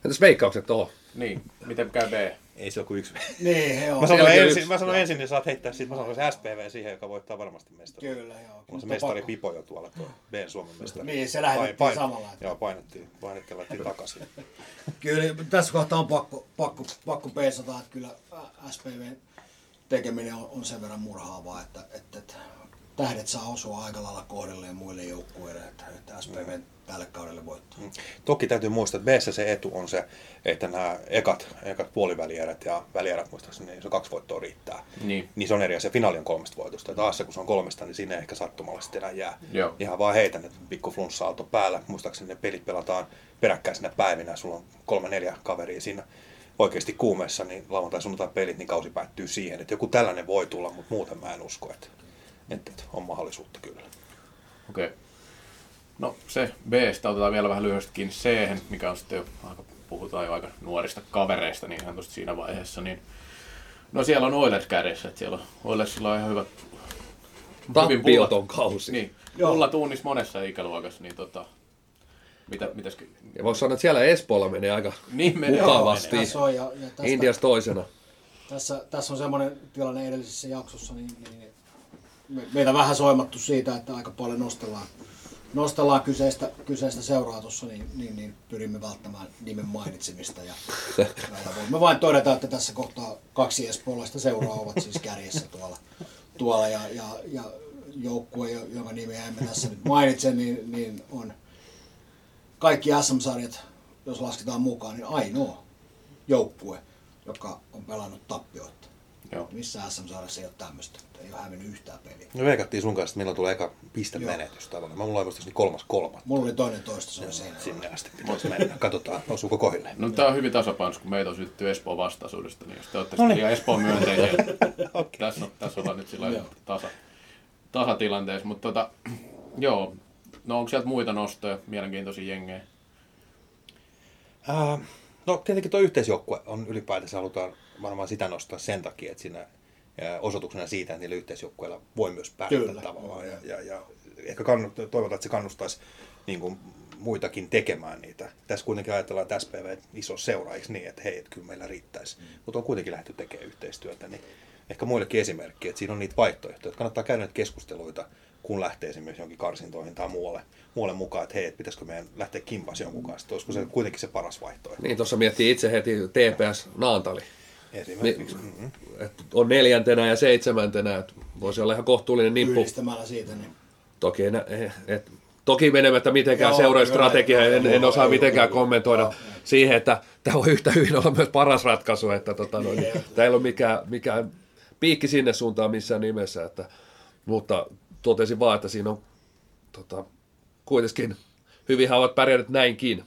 Entäs veikkaukset tuohon? Niin, miten käy B? Ei se ole kuin yksi. Niin, joo. Mä sanon, ensin, yksi. mä sanon ensin, niin saat heittää siitä. Mä sanon se SPV siihen, joka voittaa varmasti mestari. Kyllä, joo. On se mestari Pipo jo tuolla, tuo B Suomen mestari. Niin, se lähetettiin pain, samalla. Joo, painettiin, painettiin laitettiin takaisin. kyllä, tässä kohtaa on pakko, pakko, pakko peesata, että kyllä SPV tekeminen on, on sen verran murhaavaa, että, että, että tähdet saa osua aika lailla kohdelleen muille joukkueille, että, että SPV mm. Tälle kaudelle voittaa. Mm. Toki täytyy muistaa, että b se etu on se, että nämä ekat, ekat puolivälierät ja välierät muistaakseni, niin se kaksi voittoa riittää. Niin. niin se on eri asia. Finaali on kolmesta voitosta. Ja taas se, kun se on kolmesta, niin sinne ehkä sattumalla sitten enää jää. Joo. Ihan vaan heitän, että pikku flunssa päällä. Muistaakseni ne pelit pelataan peräkkäisinä päivinä. Sulla on kolme neljä kaveria siinä oikeasti kuumeessa, niin lauantai sunnuntai pelit, niin kausi päättyy siihen, että joku tällainen voi tulla, mutta muuten mä en usko, että, että, että on mahdollisuutta kyllä. Okei. Okay. No se b otetaan vielä vähän lyhyestikin c mikä on sitten jo aika, puhutaan jo aika nuorista kavereista niin ihan siinä vaiheessa, niin No siellä on Oilers kädessä, että siellä on Oilersilla on ihan hyvät Tappioton kausi. Niin, mulla tuunnis monessa ikäluokassa, niin tota, mitä, mitäs... Ja voisi sanoa, että siellä Espoolla menee aika niin menee, mukavasti. Joo, ja, ja tästä, Indias toisena. Tässä, tässä on semmoinen tilanne edellisessä jaksossa, niin, niin meitä vähän soimattu siitä, että aika paljon nostellaan, nostellaan kyseistä, kyseistä seuraa tuossa, niin, niin, niin, pyrimme välttämään nimen mainitsemista. Ja, ja voimme vain todeta, että tässä kohtaa kaksi espoolaista seuraa ovat siis kärjessä tuolla, tuolla ja, ja, ja joukkue, jonka nimeä emme tässä nyt mainitse, niin, niin on kaikki SM-sarjat, jos lasketaan mukaan, niin ainoa joukkue, joka on pelannut tappioita. Joo. Missä SM-sarjassa ei ole tämmöistä, ei ole hävinnyt yhtään peliä. Me veikattiin sun kanssa, että milloin tulee eka pistemenetys tavallaan. Mä mulla oli niin kolmas kolmas. Mulla oli toinen toista, se oli siinä. Sinne asti pitäisi mennä. Katsotaan, osuuko kohille. No tää on hyvin tasapainossa, kun meitä on syytty Espoon vastaisuudesta, niin jos te olette no niin. liian Espoon myönteisiä, okay. tässä, on, tässä ollaan nyt sillä tasa, tasatilanteessa. Mutta tota, joo, no onko sieltä muita nostoja, mielenkiintoisia jengejä? Uh, no tietenkin tuo yhteisjoukkue on ylipäätänsä halutaan varmaan sitä nostaa sen takia, että siinä osoituksena siitä, että niillä yhteisjoukkueilla voi myös päästä tavallaan. Ja, ja, ja ehkä kannut, toivotaan, että se kannustaisi niin kuin muitakin tekemään niitä. Tässä kuitenkin ajatellaan, että SPV iso seura, eikö niin, että hei, että kyllä meillä riittäisi. Mm. Mutta on kuitenkin lähdetty tekemään yhteistyötä, niin ehkä muillekin esimerkki, että siinä on niitä vaihtoehtoja, että kannattaa käydä näitä keskusteluita, kun lähtee esimerkiksi jonkin karsintoihin tai muualle, muualle mukaan, että hei, että pitäisikö meidän lähteä kimpasioon mukaan, sitten olisiko se kuitenkin se paras vaihtoehto. Niin, tuossa miettii itse heti TPS Naantali. Esimerkiksi. Mm-hmm. Et on neljäntenä ja seitsemäntenä, että voisi olla ihan kohtuullinen nippu. Yhdistämällä siitä, niin. Toki, et, et, toki menemättä mitenkään seuraastrategiaa, en, en osaa mitenkään kommentoida joo, siihen, että tämä on yhtä hyvin olla myös paras ratkaisu, että tota, no, niin, tämä ei ole mikään, mikään piikki sinne suuntaan missään nimessä, että, mutta totesin vaan, että siinä on tota, kuitenkin hyvin ovat pärjänneet näinkin.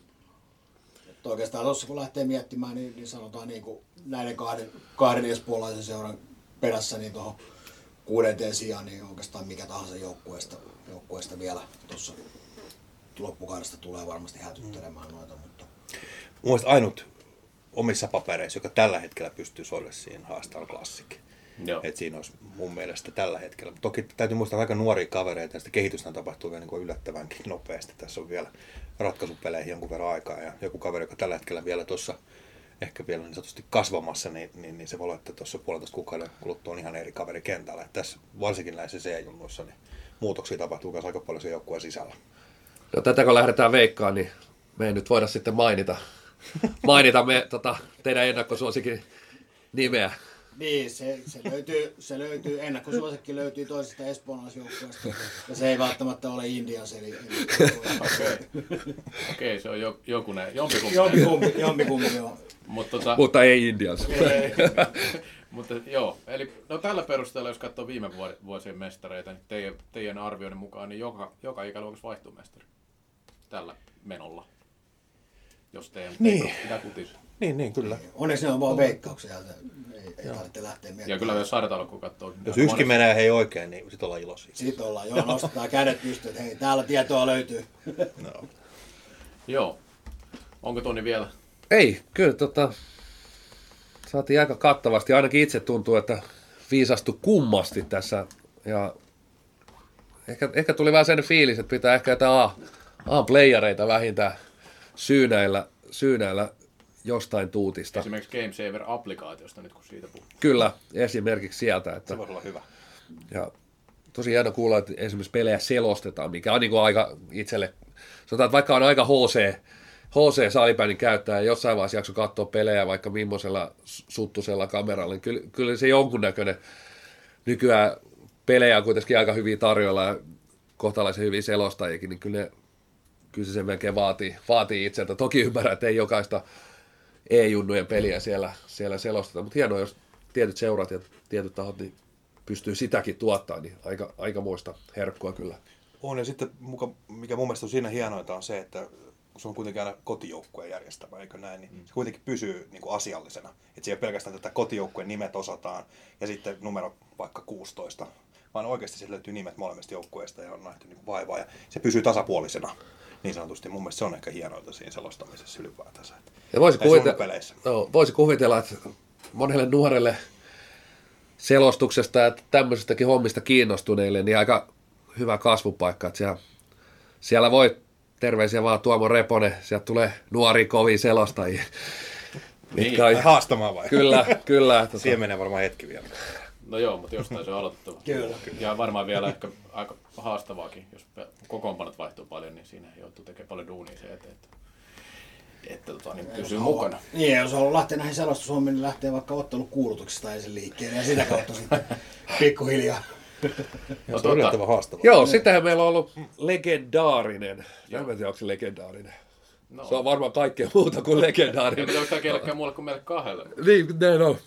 Että oikeastaan tuossa kun lähtee miettimään, niin, niin sanotaan niin kuin näiden kahden, kahden espoolaisen seuran perässä niin tuohon kuudenteen sijaan, niin oikeastaan mikä tahansa joukkueesta, joukkueesta vielä tuossa loppukaudesta tulee varmasti hätyttelemään noita. Mutta... Mun ainut omissa papereissa, joka tällä hetkellä pystyy soille siihen haastaa Classic. Et siinä olisi mun mielestä tällä hetkellä. Toki täytyy muistaa aika nuoria kavereita ja sitä kehitystä tapahtuu vielä niin yllättävänkin nopeasti. Tässä on vielä ratkaisupeleihin jonkun verran aikaa ja joku kaveri, joka tällä hetkellä vielä tuossa ehkä vielä niin sanotusti kasvamassa, niin, niin, niin se voi olla, että tuossa puolentoista kuukauden kuluttua on ihan eri kaveri kentällä. Että tässä varsinkin näissä C-junnuissa niin muutoksia tapahtuu myös aika paljon sen joukkueen sisällä. No tätä kun lähdetään veikkaan, niin me ei nyt voida sitten mainita, mainita me, tota, teidän ennakkosuosikin nimeä. Niin, se, se, löytyy, se löytyy, ennakkosuosikki löytyy toisesta espoolaisjoukkueesta, ja se ei välttämättä ole Indias, eli... Okei, okay. okay, se on jo, jokunen, jompikumpi. Jompikumpi, jompikumpi joo. Mutta tota, Mutta ei Indians. ei, mutta joo, eli no tällä perusteella, jos katsoo viime vuo- vuosien mestareita, niin teidän, teidän arvioiden mukaan, niin joka, joka ikäluokassa vaihtuu mestari tällä menolla. Jos teidän Niin. pitää kutissa. Niin, niin, kyllä. Onneksi ne on vaan veikkauksia, että ei, ei tarvitse lähteä miettimään. Ja kyllä jos sarjatalo kun katsoo. niin Jos monesti- menee hei oikein, niin sit ollaan iloisia. Siitä ollaan, joo, nostetaan kädet pystyyn, että hei, täällä tietoa löytyy. No. Joo. Onko Toni vielä? Ei, kyllä tota, saatiin aika kattavasti. Ainakin itse tuntuu, että viisastu kummasti tässä. Ja ehkä, ehkä tuli vähän sen fiilis, että pitää ehkä jotain A-playereita vähintään syynäillä, syynäillä jostain tuutista. Esimerkiksi Game Saver-applikaatiosta nyt kun siitä puhuu. Kyllä, esimerkiksi sieltä. Että, Se voisi olla hyvä. ja tosi hieno kuulla, että esimerkiksi pelejä selostetaan, mikä on niin kuin aika itselle, sanotaan, että vaikka on aika HC, HC salipäin käyttää ja jossain vaiheessa jakso katsoa pelejä vaikka millaisella suttusella kameralla, niin kyllä, kyllä se jonkunnäköinen nykyään pelejä on kuitenkin aika hyvin tarjolla ja kohtalaisen hyviä selostajiakin, niin kyllä, ne, kyllä se melkein vaatii, vaatii itseltä. Toki ymmärrän, että ei jokaista e-junnujen peliä siellä, siellä selosteta, mutta hienoa, jos tietyt seurat ja tietyt tahot niin pystyy sitäkin tuottaa, niin aika, aikamoista herkkua kyllä. On ja sitten muka, mikä mun mielestä on siinä hienointa on se, että se on kuitenkin aina kotijoukkueen järjestämä, eikö näin, niin se kuitenkin pysyy niin kuin asiallisena. Että siellä ei pelkästään tätä kotijoukkueen nimet osataan ja sitten numero vaikka 16, vaan oikeasti sieltä löytyy nimet molemmista joukkueista ja on nähty niin kuin vaivaa ja se pysyy tasapuolisena niin sanotusti. Mun mielestä se on ehkä hienointa siinä selostamisessa ylipäätänsä. Ja voisi, kuvitella, no, voisi kuvitella, että monelle nuorelle selostuksesta ja tämmöisestäkin hommista kiinnostuneille, niin aika hyvä kasvupaikka. Että siellä, siellä voi, terveisiä vaan Tuomo Reponen, sieltä tulee nuori kovia selostajia. Mitkä on, Haastamaan vai? kyllä, kyllä. Tota, Siihen menee varmaan hetki vielä. No joo, mutta jostain se on aloitettava. Kyllä. Ja varmaan vielä ehkä aika haastavaakin, jos kokoonpanot vaihtuu paljon, niin siinä joutuu tekemään paljon duunia se eteen, että, että tota, niin pysyy mukana. Niin, ja jos haluaa lähteä näihin selostushommiin, niin lähtee vaikka ottelukuulutuksesta ensin liikkeelle ja sitä kautta sitten pikkuhiljaa. No, Se on yllättävän haastavaa. Joo, sittenhän meillä on ollut legendaarinen. En mä tiedä, onko se legendaarinen. No. Se on varmaan kaikkea muuta kuin Ei legendaarinen. pitää oikeastaan kellekään muulle kuin meille kahdelle, Niin, näin on.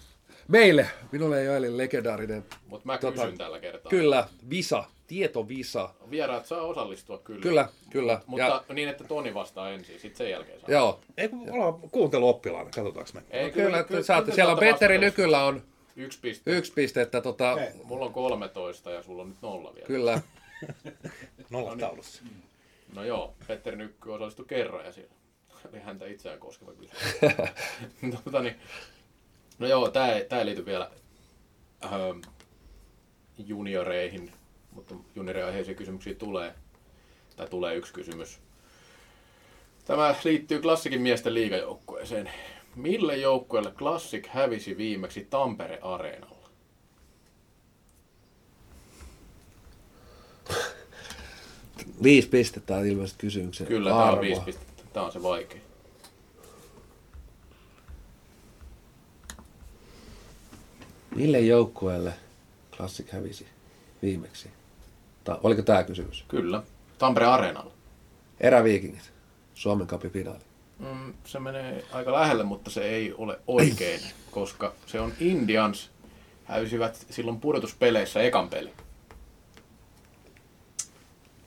Meille, minulle ei ole legendaarinen. mutta mä Tota, kysyn tällä kertaa. Kyllä, Visa, tietovisa. Vieraat saa osallistua kyllä. Kyllä, kyllä. Mutta Ja, niin, että Toni vastaa ensin, sitten sen jälkeen saa. joo, Ei kun ollaan kuunteluoppilaana, katsotaanko me. Ei, kyllä, että kyllä, saatte. kyllä Siellä on Petteri. Nykyllä on Yksi piste. yksi piste, että tota, Okei. Mulla on 13 ja sulla on nyt nolla vielä. kyllä. Nolla taulussa. No joo, Petteri Nykky osallistui kerran ja siellä oli häntä itseään koskeva kysymys. no, tota niin, no joo, tää, ei- tää ei liity vielä ähm, junioreihin, mutta junioreiaiheisiin kysymyksiä tulee. Tai tulee yksi kysymys. Tämä liittyy Klassikin miesten liigajoukkueeseen. Mille joukkueelle Classic hävisi viimeksi Tampere-areenalla? Viisi pistettä on ilmeisesti kysymyksen Kyllä, tämä on arvo. viisi pistettä. Tämä on se vaikea. Mille joukkueelle Classic hävisi viimeksi? Ta- oliko tämä kysymys? Kyllä. Tampere-areenalla. Eräviikingit, Suomen Cupin finaali. Mm, se menee aika lähelle, mutta se ei ole oikein, koska se on Indians hävisivät silloin pudotuspeleissä ekan peli.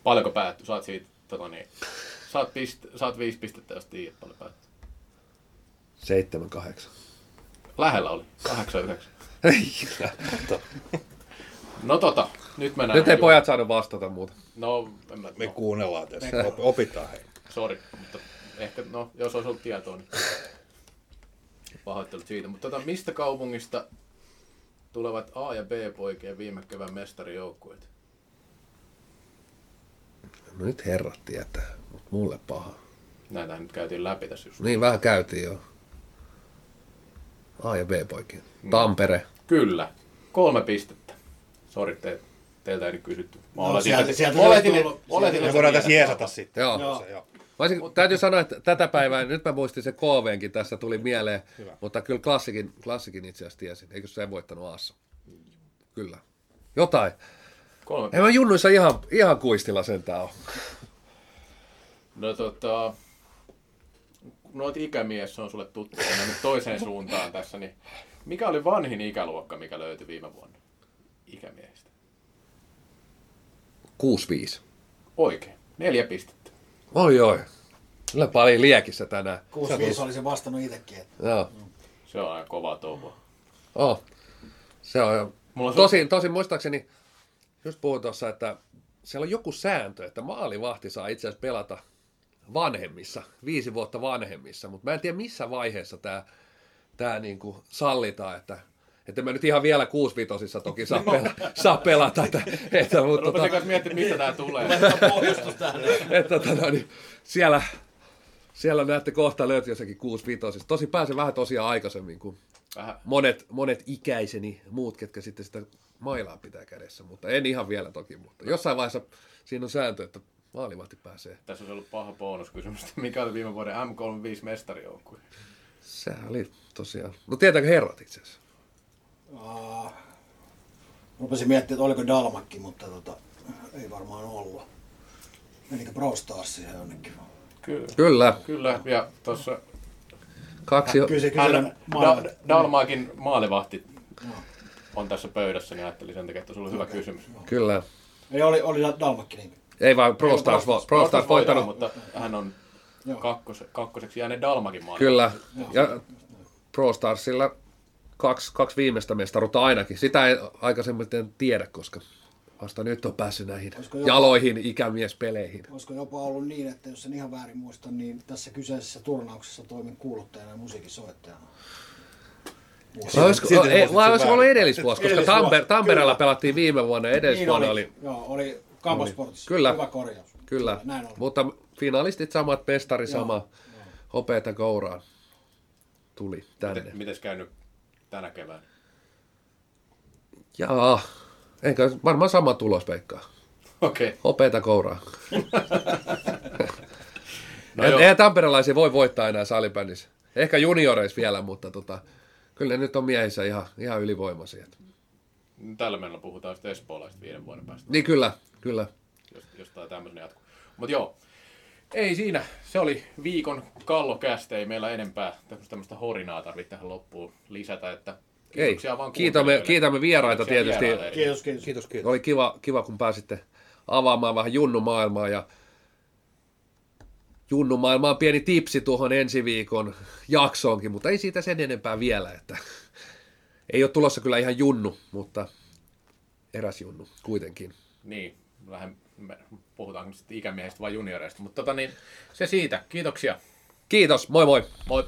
Paljonko päättyi? Saat siitä, tota niin, saat, pist, saat viisi pistettä, jos tiedät paljon päättyi. 7-8. Lähellä oli, 8-9. Ei, No tota, nyt mennään. Nyt ei pojat saanut vastata muuta. No, en mä, Me no, kuunnellaan tässä. Op- Opitaan hei. Sori, mutta ehkä, no, jos olisi ollut tietoa, niin pahoittelut siitä. Mutta tota, mistä kaupungista tulevat A- ja B-poikien viime kevään mestarijoukkueet? No nyt herrat tietää, mutta mulle paha. Näitä nyt käytiin läpi tässä just. Niin vähän käytiin jo. A ja B poikia. Tampere. Kyllä, kolme pistettä. Sori, te, teiltä ei nyt kysytty. Mä No, oletin, sieltä- että- sieltä oletin, tullut- oletin, sieltä- Me voidaan sä tässä jeesata sitten. Joo. Joo. Se, joo. Olisin, täytyy sanoa, että tätä päivää, nyt mä muistin se KVnkin tässä tuli mieleen, Hyvä. mutta kyllä klassikin, klassikin itse asiassa tiesin. Eikö se voittanut Aassa? Kyllä. Jotain. Kolme Ei mä junnuissa ihan, ihan kuistilla sentään ole. No tota, noit ikämies on sulle tuttu, nyt toiseen suuntaan tässä, niin mikä oli vanhin ikäluokka, mikä löytyi viime vuonna ikämiehistä? 6-5. Oikein, neljä pistettä. Oi oi. Kyllä paljon liekissä tänään. 6-5 olisin vastannut itsekin. Että Joo. Se on aika kova touhua. Oh. Se on. Mulla on Tosin, tosin muistaakseni, just puhuin tuossa, että siellä on joku sääntö, että maalivahti saa itse asiassa pelata vanhemmissa, viisi vuotta vanhemmissa, mutta mä en tiedä missä vaiheessa tämä tää niinku sallitaan, että että mä nyt ihan vielä kuusvitosissa toki saa, pela, saa pelata, että, että, mutta, Rupesin tota, kanssa miettimään, mistä tää tulee. pohjustus tähän. että tota, niin, siellä, siellä näette kohta löytyy jossakin kuusvitosissa. Tosi pääsen vähän tosiaan aikaisemmin kuin Vähän. monet, monet ikäiseni, muut, ketkä sitten sitä mailaa pitää kädessä, mutta en ihan vielä toki, mutta jossain vaiheessa siinä on sääntö, että maalivahti pääsee. Tässä olisi ollut paha bonuskysymys, että mikä oli viime vuoden M35 mestarijoukkue. Se oli tosiaan, no tietääkö herrat itse asiassa? Aa, rupesin miettimään, että oliko Dalmakki, mutta tota, ei varmaan ollut. Menikö Pro Stars siihen jonnekin? Kyllä. Kyllä, Kyllä, ja tuossa kaksi, Kyllä se hän, da, Dalmaakin maalivahti on tässä pöydässä, niin ajattelin sen takia, että sulla on hyvä kysymys. kyllä. Ei, oli, oli Dalmakki niin. Ei vaan Pro Stars, vo- Pro Stars voittanut, mutta hän on kakkos, kakkoseksi jääneen Dalmakin maali. kyllä. Ja Pro Starsilla kaksi, kaksi viimeistä mestaruutta ainakin. Sitä ei aikaisemmin en tiedä, koska vasta nyt on päässyt näihin Olisiko jopa- jaloihin ikämiespeleihin. Olisiko jopa ollut niin, että jos en ihan väärin muista, niin tässä kyseisessä turnauksessa toimin kuuluttajana ja musiikinsoittajana. Vai olisiko, Silti ei, vai olisiko ollut edellisvuosi, koska Edellisvuosi, Tamper, Tampereella kyllä. pelattiin viime vuonna ja edellisvuonna oli, Joo, oli Kamposportissa. Kyllä. Hyvä korjaus. kyllä, Näin on. mutta finalistit samat, mestari Joo, sama, hopeeta kouraan tuli tänne. Miten, mites käynyt tänä keväänä? Jaa, eikä varmaan sama tulos, Veikkaa. Okei. Okay. Hopeeta kouraan. No joo. Eihän tamperelaisia voi voittaa enää salibändissä. Ehkä junioreissa vielä, mutta tota, kyllä ne nyt on miehissä ihan, ihan ylivoimaisia. Tällä mennä puhutaan sitten espoolaista viiden vuoden päästä, Niin kyllä, kyllä. jos, jos tämä tämmöinen jatkuu. Mutta joo, ei siinä. Se oli viikon kallokästä. Ei meillä enempää tämmöistä, tämmöistä horinaa tarvitse tähän loppuun lisätä. Että Ei, kiitoksia vaan kiitämme, kiitämme vieraita Kiitoksia tietysti. vieraille. Kiitos, kiitos. Kiitos, kiitos. Oli kiva, kiva, kun pääsitte avaamaan vähän junnumaailmaa ja junnumaailmaan pieni tipsi tuohon ensi viikon jaksoonkin, mutta ei siitä sen enempää vielä, että ei ole tulossa kyllä ihan junnu, mutta eräs junnu kuitenkin. Niin, vähän puhutaanko nyt sitten ikämiehistä vai junioreista, mutta tota niin, se siitä. Kiitoksia. Kiitos, moi moi. Moi.